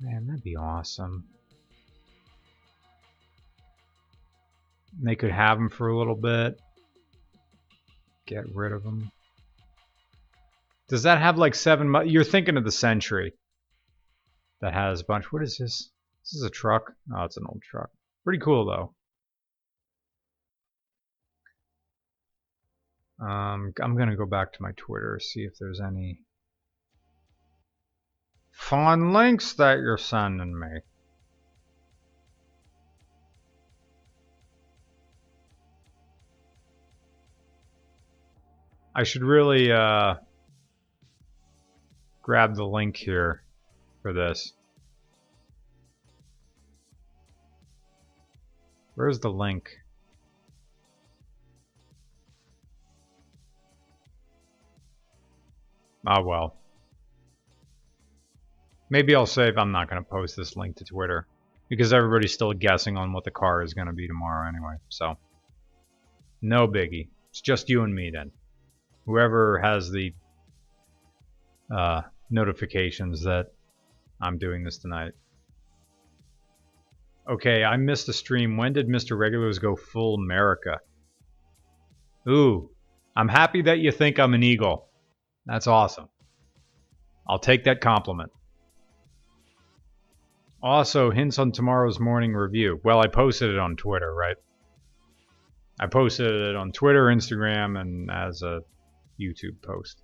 S1: Man, that'd be awesome. They could have them for a little bit. Get rid of them. Does that have like seven? You're thinking of the Century. That has a bunch. What is this? This is a truck. Oh, it's an old truck. Pretty cool though. Um, I'm gonna go back to my Twitter see if there's any fun links that you're sending me. I should really uh, grab the link here for this. Where's the link? Ah, well. Maybe I'll save. I'm not going to post this link to Twitter. Because everybody's still guessing on what the car is going to be tomorrow anyway. So, no biggie. It's just you and me then. Whoever has the uh, notifications that I'm doing this tonight. Okay, I missed the stream. When did Mr. Regulars go full America? Ooh, I'm happy that you think I'm an eagle. That's awesome. I'll take that compliment. Also, hints on tomorrow's morning review. Well, I posted it on Twitter, right? I posted it on Twitter, Instagram, and as a YouTube post.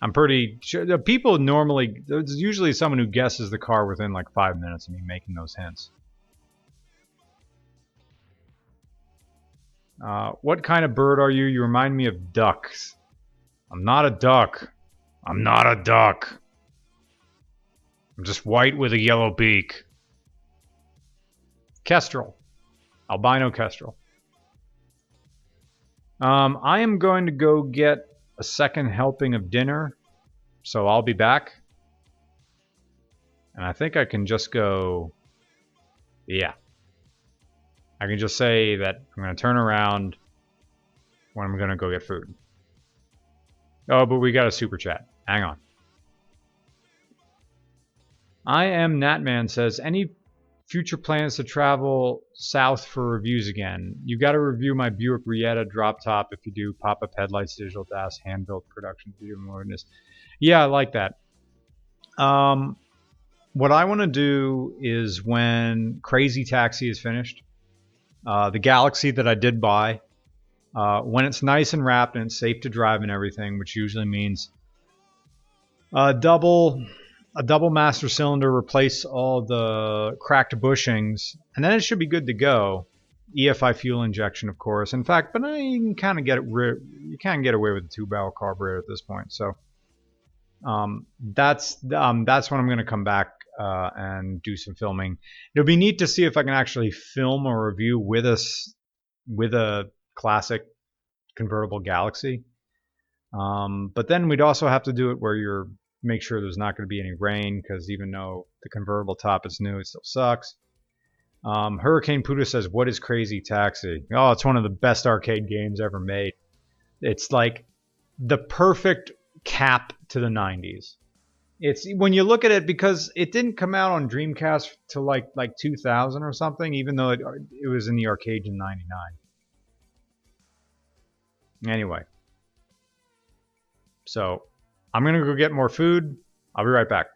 S1: I'm pretty sure people normally there's usually someone who guesses the car within like five minutes of me making those hints. Uh, what kind of bird are you? You remind me of ducks. I'm not a duck. I'm not a duck. I'm just white with a yellow beak. Kestrel. Albino Kestrel. Um, I am going to go get a second helping of dinner, so I'll be back. And I think I can just go... Yeah. I can just say that I'm going to turn around when I'm going to go get food. Oh, but we got a super chat. Hang on. I am Natman says, any future plans to travel south for reviews again? You've got to review my Buick Reatta drop top if you do pop-up headlights, digital dash, hand-built production, video wilderness. Yeah, I like that. Um, what I want to do is when Crazy Taxi is finished, uh, the Galaxie that I did buy, uh, when it's nice and wrapped and it's safe to drive and everything, which usually means a double a double master cylinder, replace all the cracked bushings, and then it should be good to go. EFI fuel injection, of course. In fact, but you can kind of get it. You can get away with a two-barrel carburetor at this point. So um, that's um, that's when I'm going to come back uh, and do some filming. It'll be neat to see if I can actually film a review with us with a classic convertible Galaxie. Um, but then we'd also have to do it where you're make sure there's not going to be any rain because even though the convertible top is new, it still sucks. Um, Hurricane Puda says, "What is Crazy Taxi?" Oh, it's one of the best arcade games ever made. It's like the perfect cap to the 90s. It's when you look at it because it didn't come out on Dreamcast till like like 2000 or something, even though it, it was in the arcade in '99. Anyway, so I'm going to go get more food. I'll be right back.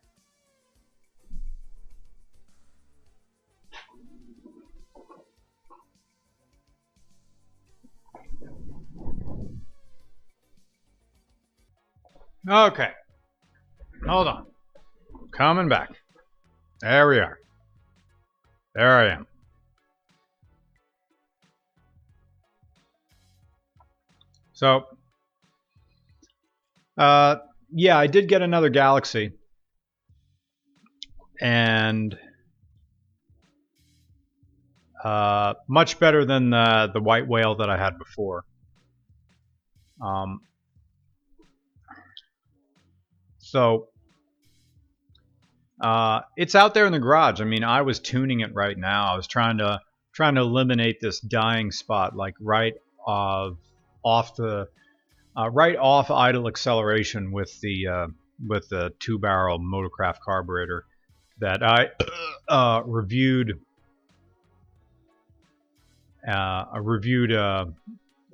S1: Okay. Hold on. Coming back. There we are. There I am. So, uh, yeah, I did get another Galaxie, and uh, much better than the the white whale that I had before. Um, so uh, it's out there in the garage. I mean, I was tuning it right now. I was trying to trying to eliminate this dying spot, like right of off the uh, right off idle acceleration with the uh, with the two barrel motorcraft carburetor that I uh, reviewed. Uh, reviewed uh,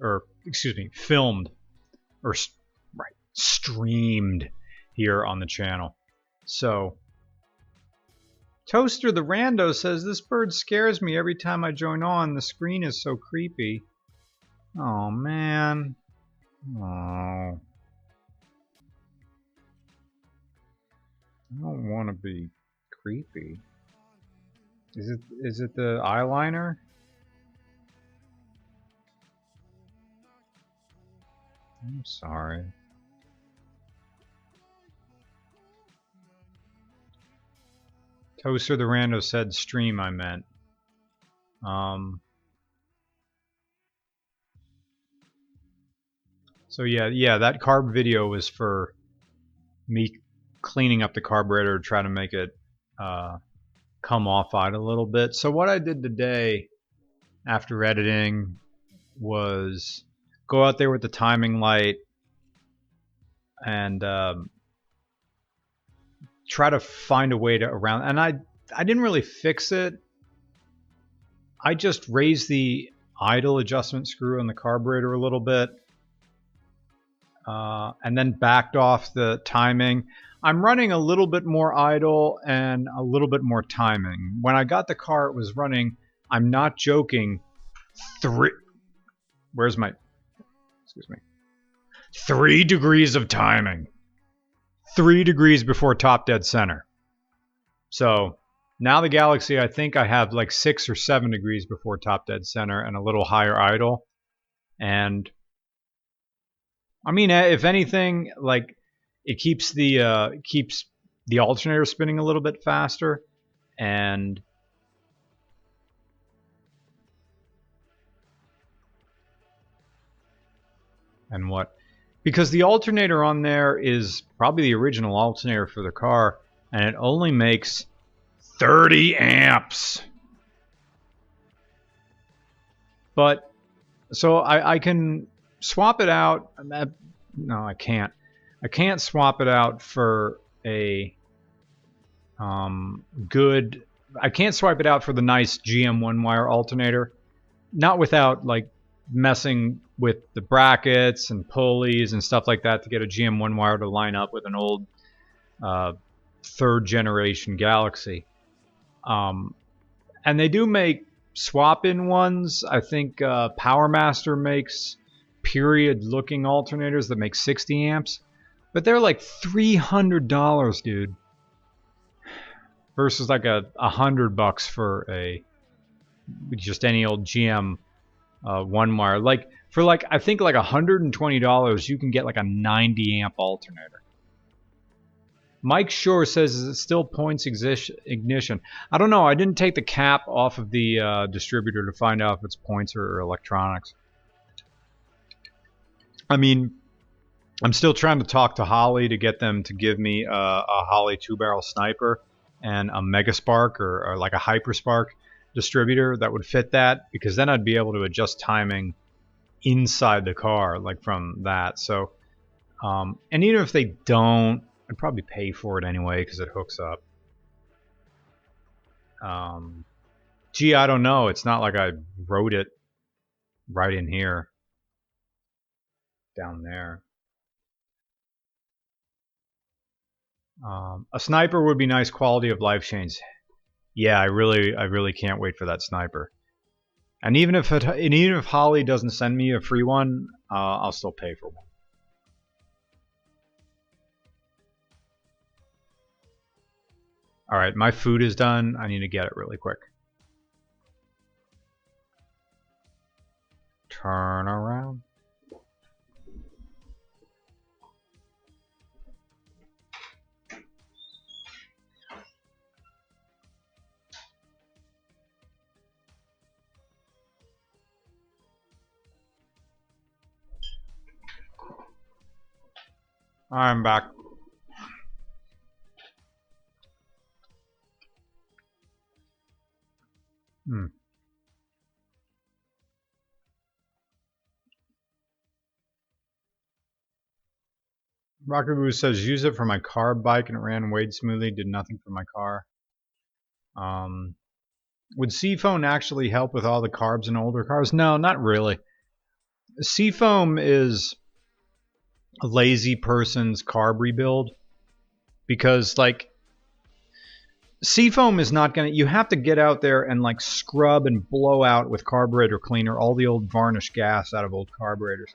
S1: or excuse me, filmed or right streamed here on the channel. So Toaster the Rando says this bird scares me every time I join on. The screen is so creepy. Oh man. Oh. I don't want to be creepy. Is it is it the eyeliner? I'm sorry. Toaster the Rando said stream I meant. Um, so yeah, yeah, that carb video was for me cleaning up the carburetor to try to make it uh, come off it a little bit. So what I did today after editing was go out there with the timing light and um, try to find a way to around and I I didn't really fix it. I just raised the idle adjustment screw on the carburetor a little bit uh, and then backed off the timing. I'm running a little bit more idle and a little bit more timing. When I got the car, it was running, I'm not joking, three. Where's my. Excuse me. Three degrees of timing. Three degrees before top dead center. So now the Galaxie, I think I have like six or seven degrees before top dead center and a little higher idle. And I mean, if anything, like it keeps the uh, keeps the alternator spinning a little bit faster, and and what because the alternator on there is probably the original alternator for the car and it only makes 30 amps. But so I, I can swap it out no I can't I can't swap it out for a um, good. I can't swap it out for the nice GM one wire alternator, not without like messing with the brackets and pulleys and stuff like that to get a GM one wire to line up with an old uh, third generation Galaxie. Um, and they do make swap in ones. I think uh, PowerMaster makes period looking alternators that make 60 amps. But they're like $300, dude. Versus like a, a hundred bucks for a just any old GM uh, one wire. Like for like I think like $120 you can get like a 90 amp alternator. Mike Shore says it still points ignition? I don't know. I didn't take the cap off of the uh, distributor to find out if it's points or electronics. I mean, I'm still trying to talk to Holley to get them to give me a, a Holley two barrel sniper and a Megaspark or, or like a hyper spark distributor that would fit that because then I'd be able to adjust timing inside the car like from that. So, um, and even if they don't, I'd probably pay for it anyway because it hooks up. Um, gee, I don't know. It's not like I wrote it right in here down there. Um, a sniper would be nice quality of life change. Yeah, I really, I really can't wait for that sniper. And even if it, and even if Holley doesn't send me a free one, uh, I'll still pay for one. All right, my food is done. I need to get it really quick. Turn around. I'm back. Hmm. Rockaboo says, use it for my car bike and it ran way smoothly, did nothing for my car. Um, would Seafoam actually help with all the carbs in older cars? No, not really. Seafoam is lazy person's carb rebuild? Because like seafoam is not going to you have to get out there and like scrub and blow out with carburetor cleaner all the old varnish gas out of old carburetors.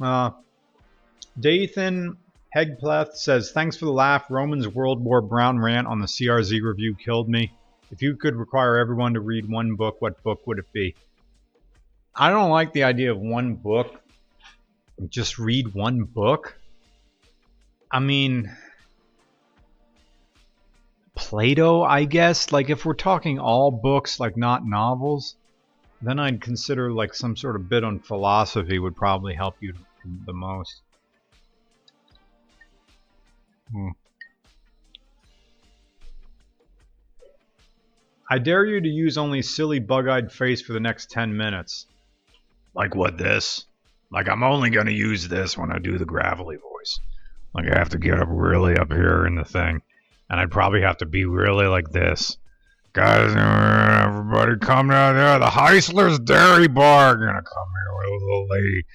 S1: Uh, dathan hegpleth says thanks for the laugh. Roman's world war brown rant on the crz review killed me. If you could require everyone to read one book, what book would it be? I don't like the idea of one book. Just read one book. I mean, Plato, I guess. Like, if we're talking all books, like not novels, then I'd consider like some sort of bit on philosophy would probably help you the most. Hmm. I dare you to use only silly bug-eyed face for the next 10 minutes.
S2: Like what this? Like I'm only gonna use this when I do the gravelly voice. Like I have to get up really up here in the thing. And I'd probably have to be really like this. Guys, everybody come down there. The Heisler's Dairy Bar gonna come here with a little lady.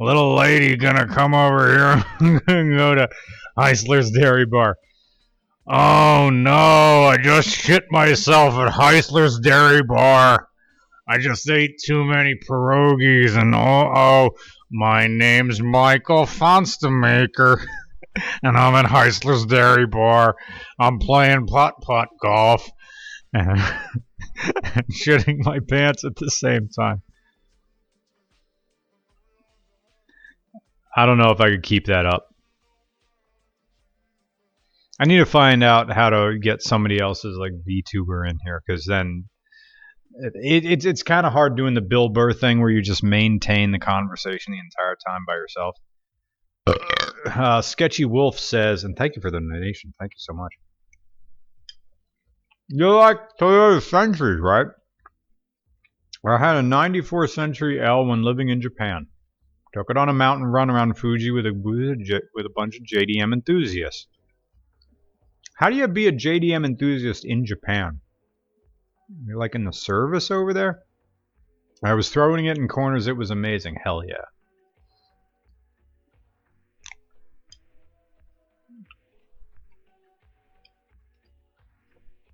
S2: A little lady gonna come over here and go to Heisler's Dairy Bar. Oh no, I just shit myself at Heisler's Dairy Bar. I just ate too many pierogies and oh, oh my name's Michael Fonstemaker. and I'm at Heisler's Dairy Bar. I'm playing pot pot golf and, and shitting my pants at the same time.
S1: I don't know if I could keep that up. I need to find out how to get somebody else's like VTuber in here because then it, it, it's it's kind of hard doing the Bill Burr thing where you just maintain the conversation the entire time by yourself. Uh, Sketchy Wolf says, and thank you for the donation. Thank you so much. You like Toyota Centuries, right? I had a 94 Century L when living in Japan. Took it on a mountain run around Fuji with a, with a bunch of JDM enthusiasts. How do you be a JDM enthusiast in Japan? You're like in the service over there? I was throwing it in corners. It was amazing. Hell yeah.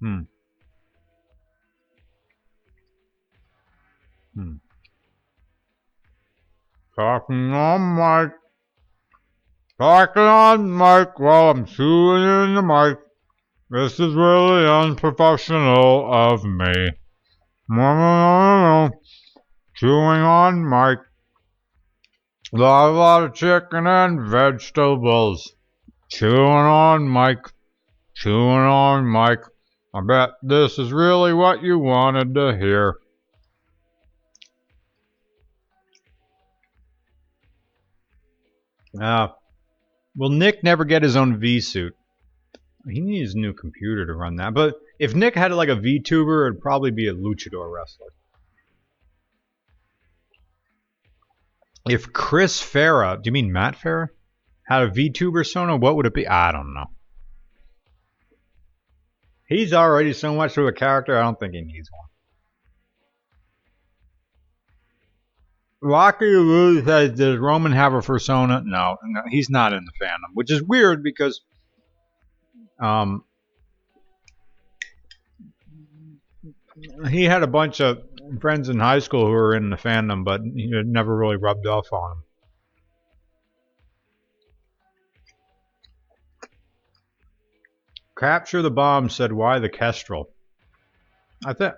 S1: Hmm. Hmm. Talking on mic. Talking on mic while I'm chewing in the mic. This is really unprofessional of me. Chewing on mic. A lot, of chicken and vegetables. Chewing on Mike. Chewing on Mike. I bet this is really what you wanted to hear. Ah. Will Nick never get his own V suit? He needs a new computer to run that. But if Nick had like a VTuber, it'd probably be a luchador wrestler. If Chris Farah, do you mean Matt Farah, had a VTuber Sona, what would it be? I don't know. He's already so much of a character, I don't think he needs one. Rocky Lou says, does Roman have a persona? No, no, he's not in the fandom, which is weird because um, he had a bunch of friends in high school who were in the fandom, but he never really rubbed off on them. Capture the bomb said, why the Kestrel? I think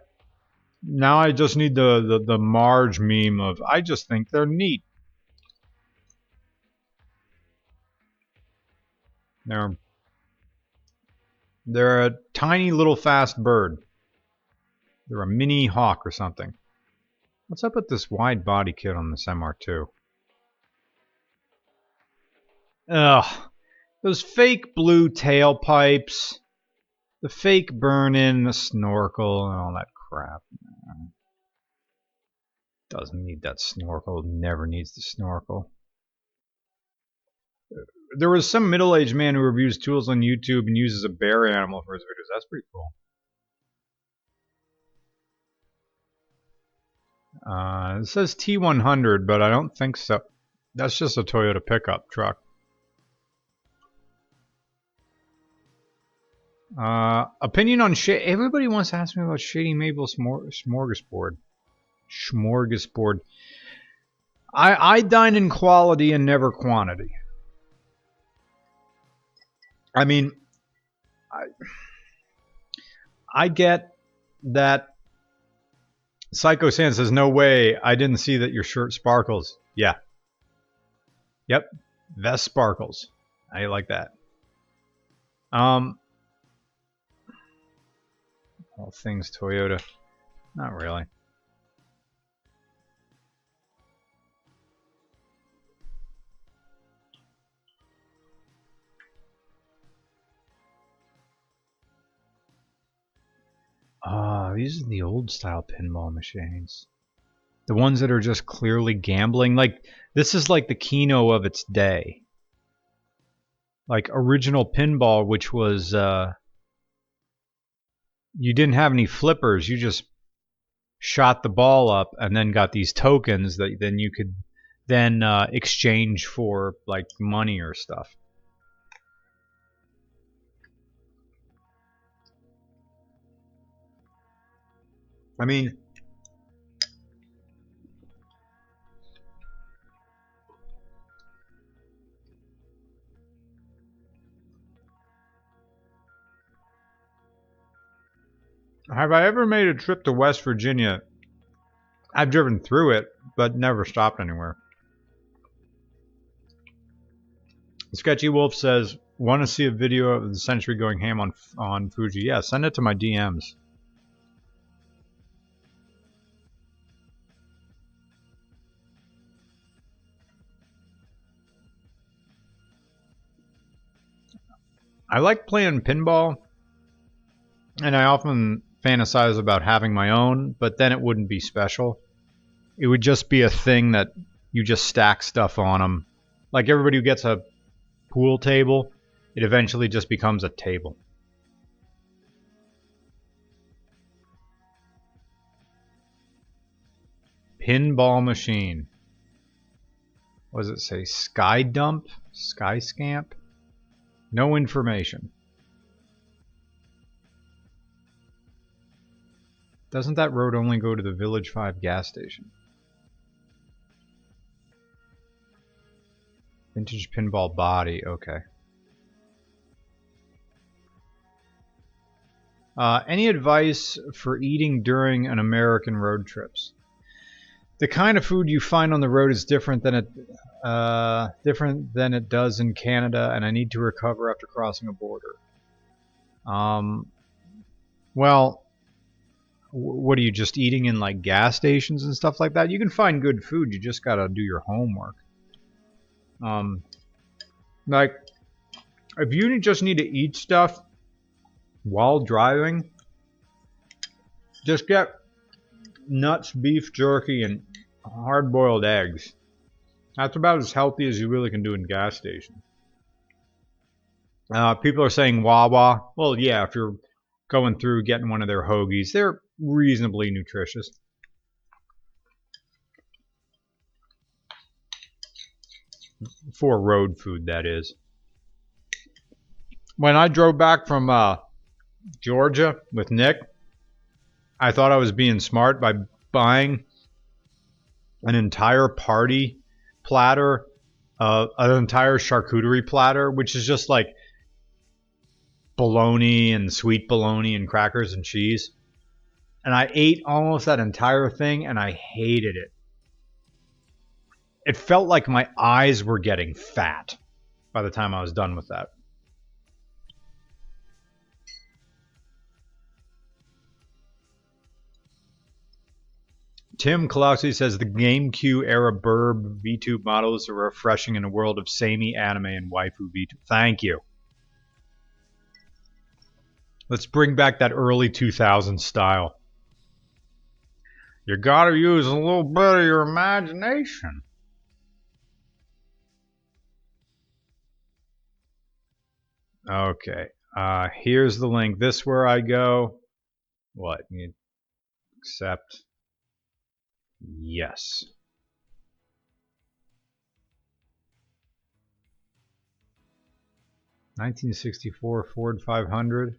S1: now I just need the, the, the Marge meme of, I just think they're neat. They're, they're a tiny little fast bird. They're a mini hawk or something. What's up with this wide body kit on this MR2? Ugh. Those fake blue tailpipes, the fake burn-in, the snorkel, and all that crap. Doesn't need that snorkel. Never needs the snorkel. There was some middle-aged man who reviews tools on YouTube and uses a bear animal for his videos. That's pretty cool. Uh, it says T100, but I don't think so. That's just a Toyota pickup truck. Uh, opinion on shit. Everybody wants to ask me about Shady Maple smor smorgasbord. Smorgasbord. I, I dine in quality and never quantity. I mean, I, I get that Psycho Sand says, no way, I didn't see that your shirt sparkles. Yeah. Yep, vest sparkles. I like that. Um, all things Toyota. Not really. Ah, these are the old style pinball machines. The ones that are just clearly gambling. Like, this is like the Keno of its day. Like, original pinball, which was, uh, you didn't have any flippers. You just shot the ball up and then got these tokens that then you could then uh, exchange for, like, money or stuff. I mean, have I ever made a trip to West Virginia? I've driven through it, but never stopped anywhere. Sketchy Wolf says, "Want to see a video of the Century going ham on on Fuji? Yeah, send it to my DMs." I like playing pinball, and I often fantasize about having my own, but then it wouldn't be special. It would just be a thing that you just stack stuff on them. Like everybody who gets a pool table, it eventually just becomes a table. Pinball machine. What does it say? Sky dump? Sky scamp? No information. Doesn't that road only go to the Village 5 gas station? Vintage pinball body, okay. Uh, any advice for eating during an American road trips? The kind of food you find on the road is different than it uh, different than it does in Canada, and I need to recover after crossing a border. Um, well, what are you just eating in like gas stations and stuff like that? You can find good food. You just gotta do your homework. Um, like if you just need to eat stuff while driving, just get nuts, beef jerky, and hard-boiled eggs. That's about as healthy as you really can do in gas stations. Uh, people are saying Wawa. Well, yeah, if you're going through getting one of their hoagies, they're reasonably nutritious. For road food, that is. When I drove back from uh, Georgia with Nick, I thought I was being smart by buying an entire party platter, uh, an entire charcuterie platter, which is just like bologna and sweet bologna and crackers and cheese. And I ate almost that entire thing and I hated it. It felt like my eyes were getting fat by the time I was done with that. Tim Coloxy says the GameCube era Birb VTube models are refreshing in a world of samey anime and waifu VTube. Thank you. Let's bring back that early 2000s style. You gotta use a little bit of your imagination. Okay. Uh, here's the link. This where I go. What? You accept. Yes. Nineteen sixty four Ford five hundred.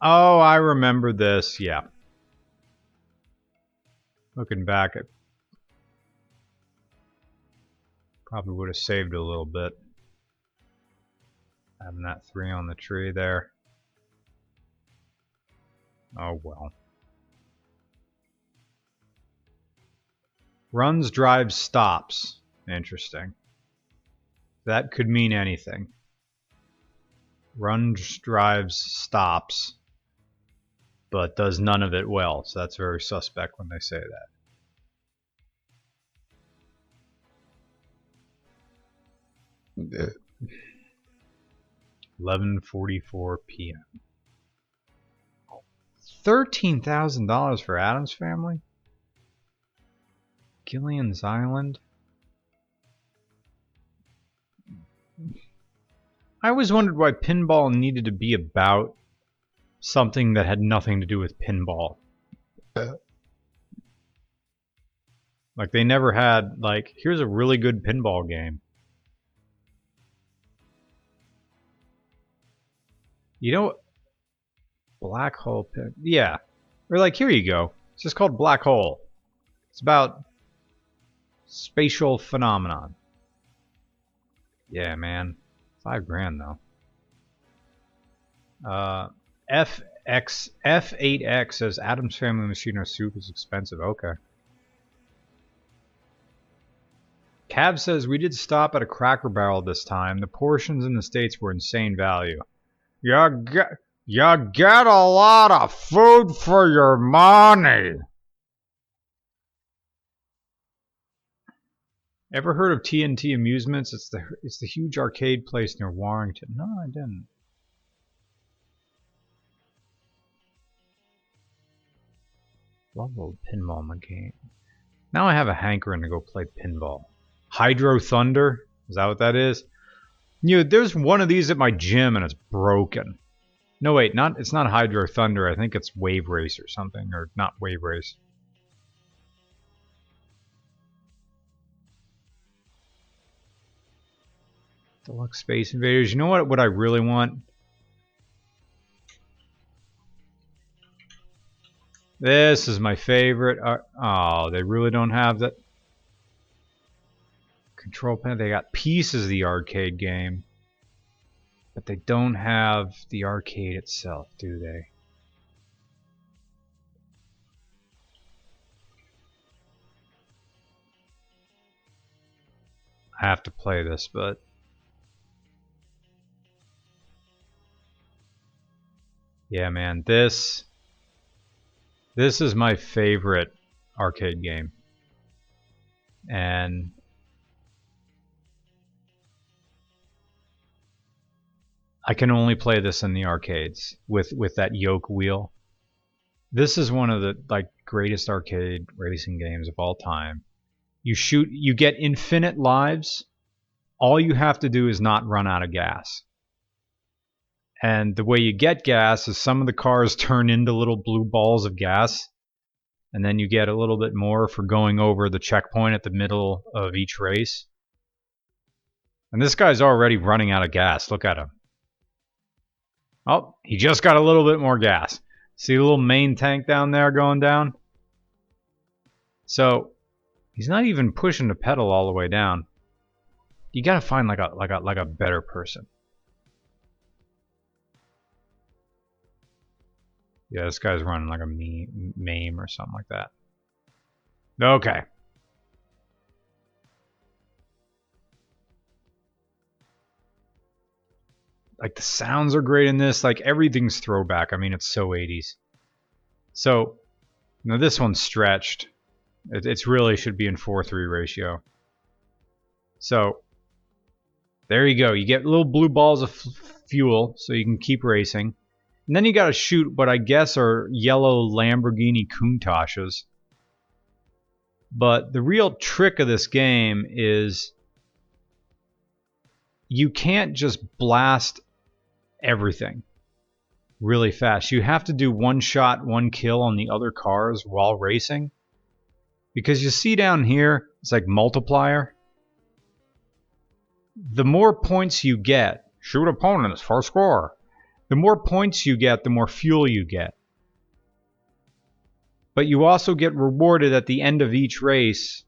S1: Oh, I remember this. Yeah. Looking back, I probably would have saved a little bit. Having that three on the tree there. Oh well. Runs, drives, stops. Interesting. That could mean anything. Runs, drives, stops, but does none of it well. So that's very suspect when they say that. 11:44 p.m. Thirteen thousand dollars for Addams family. Gilligan's Island. I always wondered why pinball needed to be about something that had nothing to do with pinball. Like they never had like here's a really good pinball game. You know Black hole pin yeah. Or like here you go. It's just called Black Hole. It's about spatial phenomenon. Yeah, man. Five grand though. Uh, FX F8X says Addams Family Machine or Soup is expensive. Okay. Cav says we did stop at a Cracker Barrel this time. The portions in the states were insane value. Get you get a lot of food for your money. Ever heard of TNT Amusements? It's the it's the huge arcade place near Warrington. No, I didn't. Love old pinball game. Now I have a hankering to go play pinball. Hydro Thunder? Is that what that is? You know, there's one of these at my gym and it's broken. No, wait, not it's not Hydro Thunder. I think it's Wave Race or something, or not Wave Race. Deluxe Space Invaders. You know what? What I really want? This is my favorite. Uh, oh, they really don't have that. Control panel. They got pieces of the arcade game. But they don't have the arcade itself, do they? I have to play this, but Yeah, man, this this is my favorite arcade game. And I can only play this in the arcades with with that yoke wheel. This is one of the like greatest arcade racing games of all time. You shoot you get infinite lives. All you have to do is not run out of gas. And the way you get gas is some of the cars turn into little blue balls of gas. And then you get a little bit more for going over the checkpoint at the middle of each race. And this guy's already running out of gas. Look at him. Oh, he just got a little bit more gas. See the little main tank down there going down? So he's not even pushing the pedal all the way down. You gotta find like a like a like a better person. Yeah, this guy's running like a meme, MAME or something like that. Okay. Like the sounds are great in this. Like everything's throwback. I mean, it's so 80s. So, now this one's stretched. It it's really should be in 4-3 ratio. So, there you go. You get little blue balls of fuel so you can keep racing. And then you got to shoot what I guess are yellow Lamborghini Countaches. But the real trick of this game is you can't just blast everything really fast. You have to do one shot, one kill on the other cars while racing. Because you see down here, it's like multiplier. The more points you get, shoot opponents for score. The more points you get, the more fuel you get. but you also get rewarded at the end of each race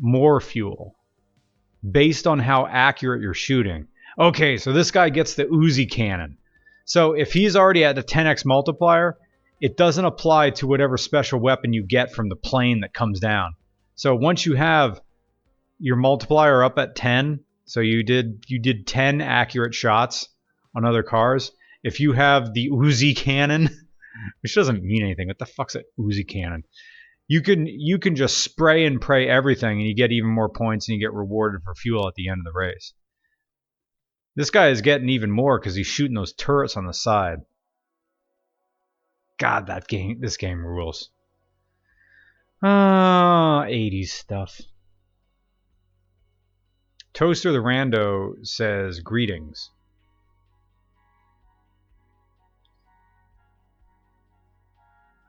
S1: more fuel based on how accurate you're shooting. Okay, so this guy gets the Uzi cannon. So if he's already at the 10x multiplier, it doesn't apply to whatever special weapon you get from the plane that comes down. So once you have your multiplier up at 10, so you did you did 10 accurate shots on other cars. If you have the Uzi cannon, which doesn't mean anything, what the fuck's an Uzi cannon? You can you can just spray and pray everything, and you get even more points, and you get rewarded for fuel at the end of the race. This guy is getting even more because he's shooting those turrets on the side. God, that game, this game rules. Ah, uh, 80s stuff. Toaster the Rando says, Greetings.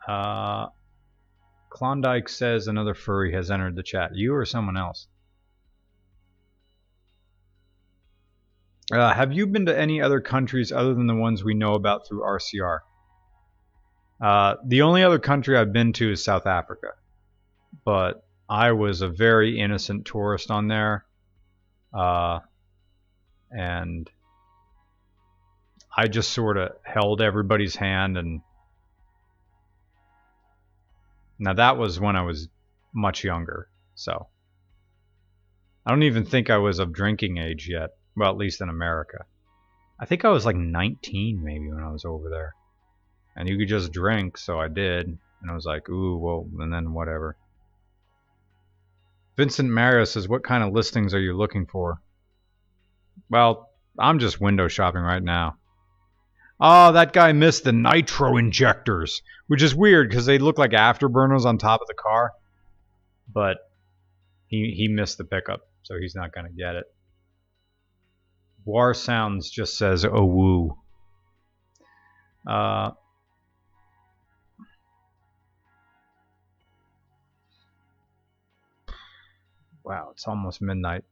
S1: Uh, Klondike says another furry has entered the chat. You or someone else? Uh, have you been to any other countries other than the ones we know about through RCR? Uh, the only other country I've been to is South Africa, but I was a very innocent tourist on there, uh, and I just sort of held everybody's hand and now that was when I was much younger, so I don't even think I was of drinking age yet. Well, at least in America. I think I was like 19 maybe when I was over there. And you could just drink, so I did. And I was like, ooh, well, and then whatever. Vincent Mario says, what kind of listings are you looking for? Well, I'm just window shopping right now. Oh, that guy missed the nitro injectors, which is weird because they look like afterburners on top of the car. But he, he missed the pickup, so he's not going to get it. War Sounds just says, oh woo. Uh, wow, it's almost midnight.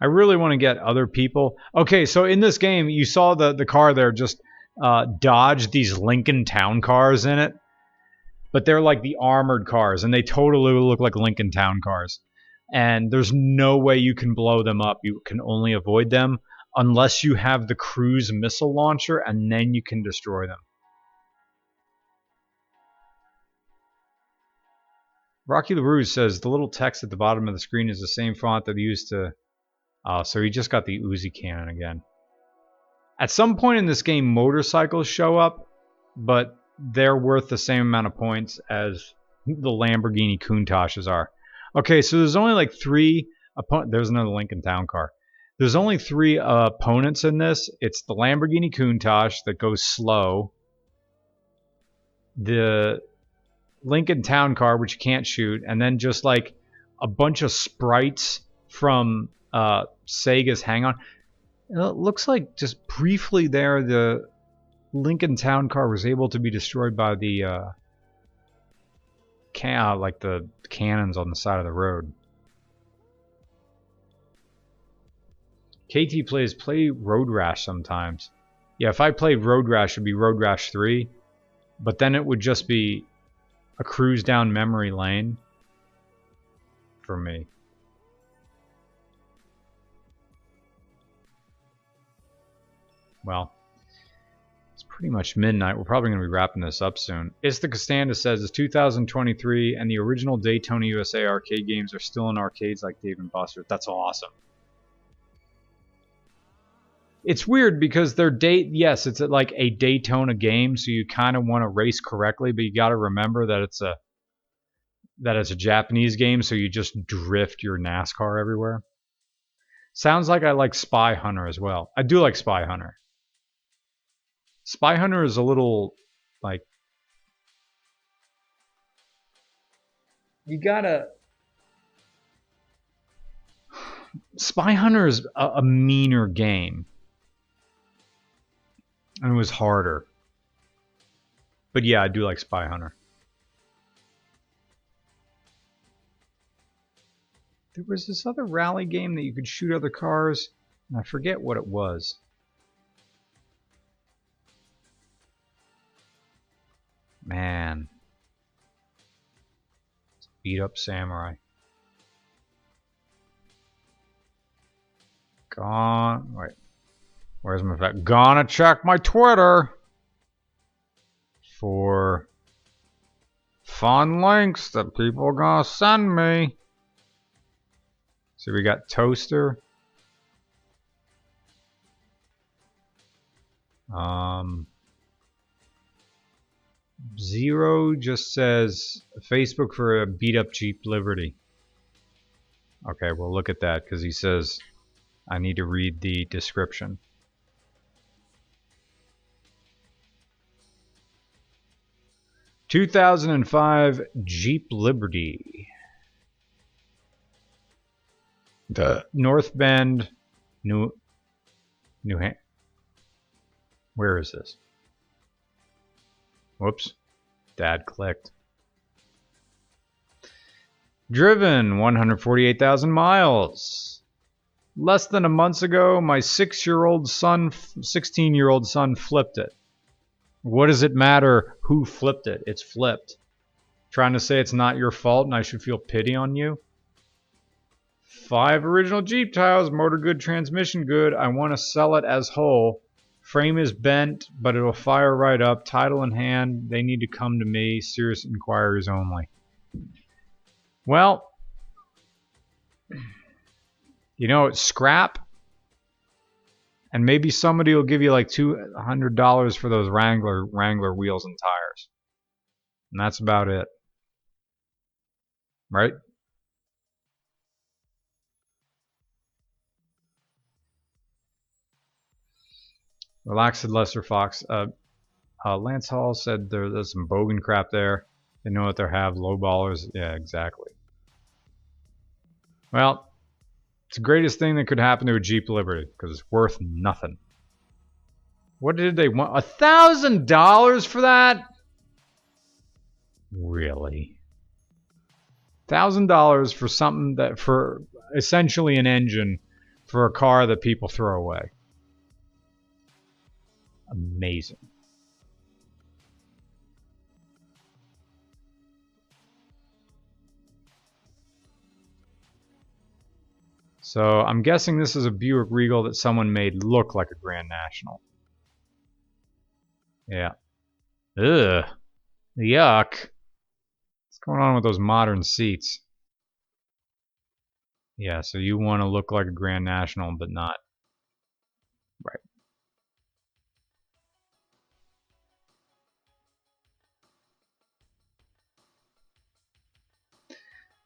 S1: I really want to get other people. Okay, so in this game, you saw the, the car there just uh, dodge these Lincoln Town cars in it. But they're like the armored cars, and they totally look like Lincoln Town cars and there's no way you can blow them up. You can only avoid them unless you have the cruise missile launcher, and then you can destroy them. Rocky LaRue says the little text at the bottom of the screen is the same font that he used to. Uh, so he just got the Uzi cannon again. At some point in this game, motorcycles show up, but they're worth the same amount of points as the Lamborghini Countaches are. Okay, so there's only like three opponents. There's another Lincoln Town car. There's only three uh, opponents in this. It's the Lamborghini Countach that goes slow. The Lincoln Town car, which you can't shoot, and then just like a bunch of sprites from uh, Sega's Hang On. It looks like just briefly there, the Lincoln Town car was able to be destroyed by the uh, uh, like the cannons on the side of the road. KT plays play Road Rash sometimes. Yeah, if I played Road Rash, it'd be Road Rash 3, but then it would just be a cruise down memory lane for me. Well, pretty much midnight. We're probably going to be wrapping this up soon. It's the Costanda says it's 2023 and the original Daytona USA arcade games are still in arcades like Dave and Buster's. That's awesome. It's weird because they're date. Yes, it's like a Daytona game, so you kind of want to race correctly, but you got to remember that it's a that it's a Japanese game, so you just drift your NASCAR everywhere. Sounds like I like Spy Hunter as well. I do like Spy Hunter. Spy Hunter is a little like you gotta. Spy Hunter is a, a meaner game, and it was harder. But yeah, I do like Spy Hunter. There was this other rally game that you could shoot other cars, and I forget what it was. Man. Beat up samurai. Gone. Wait. Where's my fat? Gonna check my Twitter for fun links that people are gonna send me. So we got toaster. Um. Zero just says Facebook for a beat up Jeep Liberty. Okay, well look at that because he says I need to read the description. Two thousand and five Jeep Liberty. The North Bend, New New Ham where is this? Whoops. Dad clicked. Driven 148,000 miles. Less than a month ago, my six-year-old son, 16-year-old son flipped it. What does it matter who flipped it? It's flipped. Trying to say it's not your fault and I should feel pity on you? Five original Jeep tires, motor good, transmission good. I want to sell it as whole. Frame is bent, but it'll fire right up. Title in hand. They need to come to me. Serious inquiries only. Well, you know, it's scrap. And maybe somebody will give you like $200 for those Wrangler Wrangler wheels and tires. And that's about it. Right? Relaxed Lester Fox. Uh, uh, Lance Hall said there, there's some bogan crap there. They know what they have. Low ballers. Yeah, exactly. Well, it's the greatest thing that could happen to a Jeep Liberty because it's worth nothing. What did they want? A thousand dollars for that? Really? Thousand dollars for something that for essentially an engine for a car that people throw away amazing. So I'm guessing this is a Buick Regal that someone made look like a Grand National. Yeah. Ugh. Yuck. What's going on with those modern seats? Yeah, so you want to look like a Grand National, but not. Right.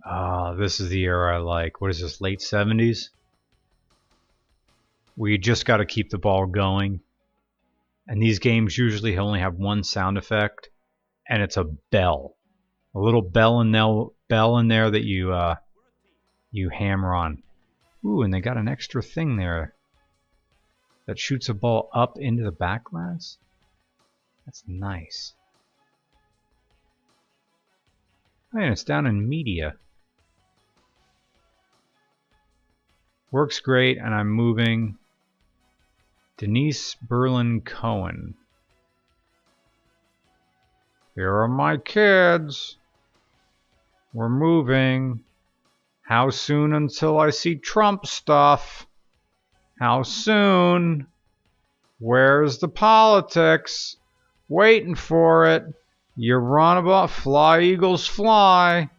S1: Ah, this is the era I like. What is this, late 70s? We just got to keep the ball going. And these games usually only have one sound effect, and it's a bell. A little bell in, there, bell in there that you, uh, you hammer on. Ooh, and they got an extra thing there that shoots a ball up into the back glass. That's nice. Man, it's down in media. Works great, and I'm moving. Denise Berlin Cohen. Here are my kids. We're moving. How soon until I see Trump stuff? How soon? Where's the politics? Waiting for it. You run about fly eagles fly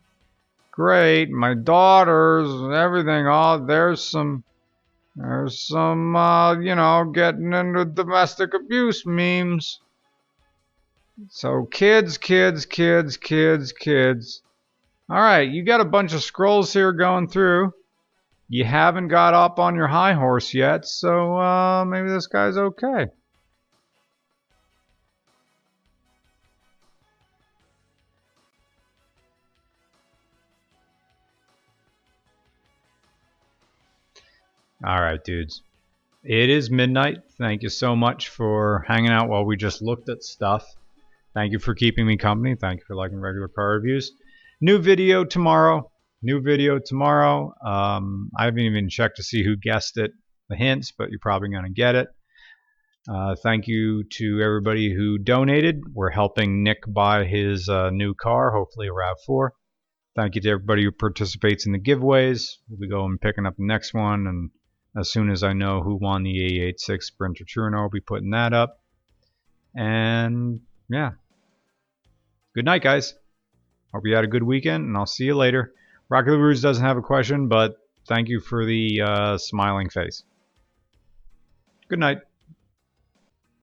S1: great. My daughters and everything. Oh, there's some, there's some, uh, you know, getting into domestic abuse memes. So kids, kids, kids, kids, kids. All right, you got a bunch of scrolls here going through. You haven't got up on your high horse yet, so uh, maybe this guy's okay. All right, dudes. It is midnight. Thank you so much for hanging out while we just looked at stuff. Thank you for keeping me company. Thank you for liking regular car reviews. New video tomorrow. New video tomorrow. Um, I haven't even checked to see who guessed it, the hints, but you're probably going to get it. Uh, thank you to everybody who donated. We're helping Nick buy his uh, new car, hopefully a RAV4. Thank you to everybody who participates in the giveaways. We'll be going picking up the next one, and as soon as I know who won the A86 Sprinter Trueno, I'll be putting that up. And yeah. Good night, guys. Hope you had a good weekend, and I'll see you later. Rocky Rouge doesn't have a question, but thank you for the uh, smiling face. Good night.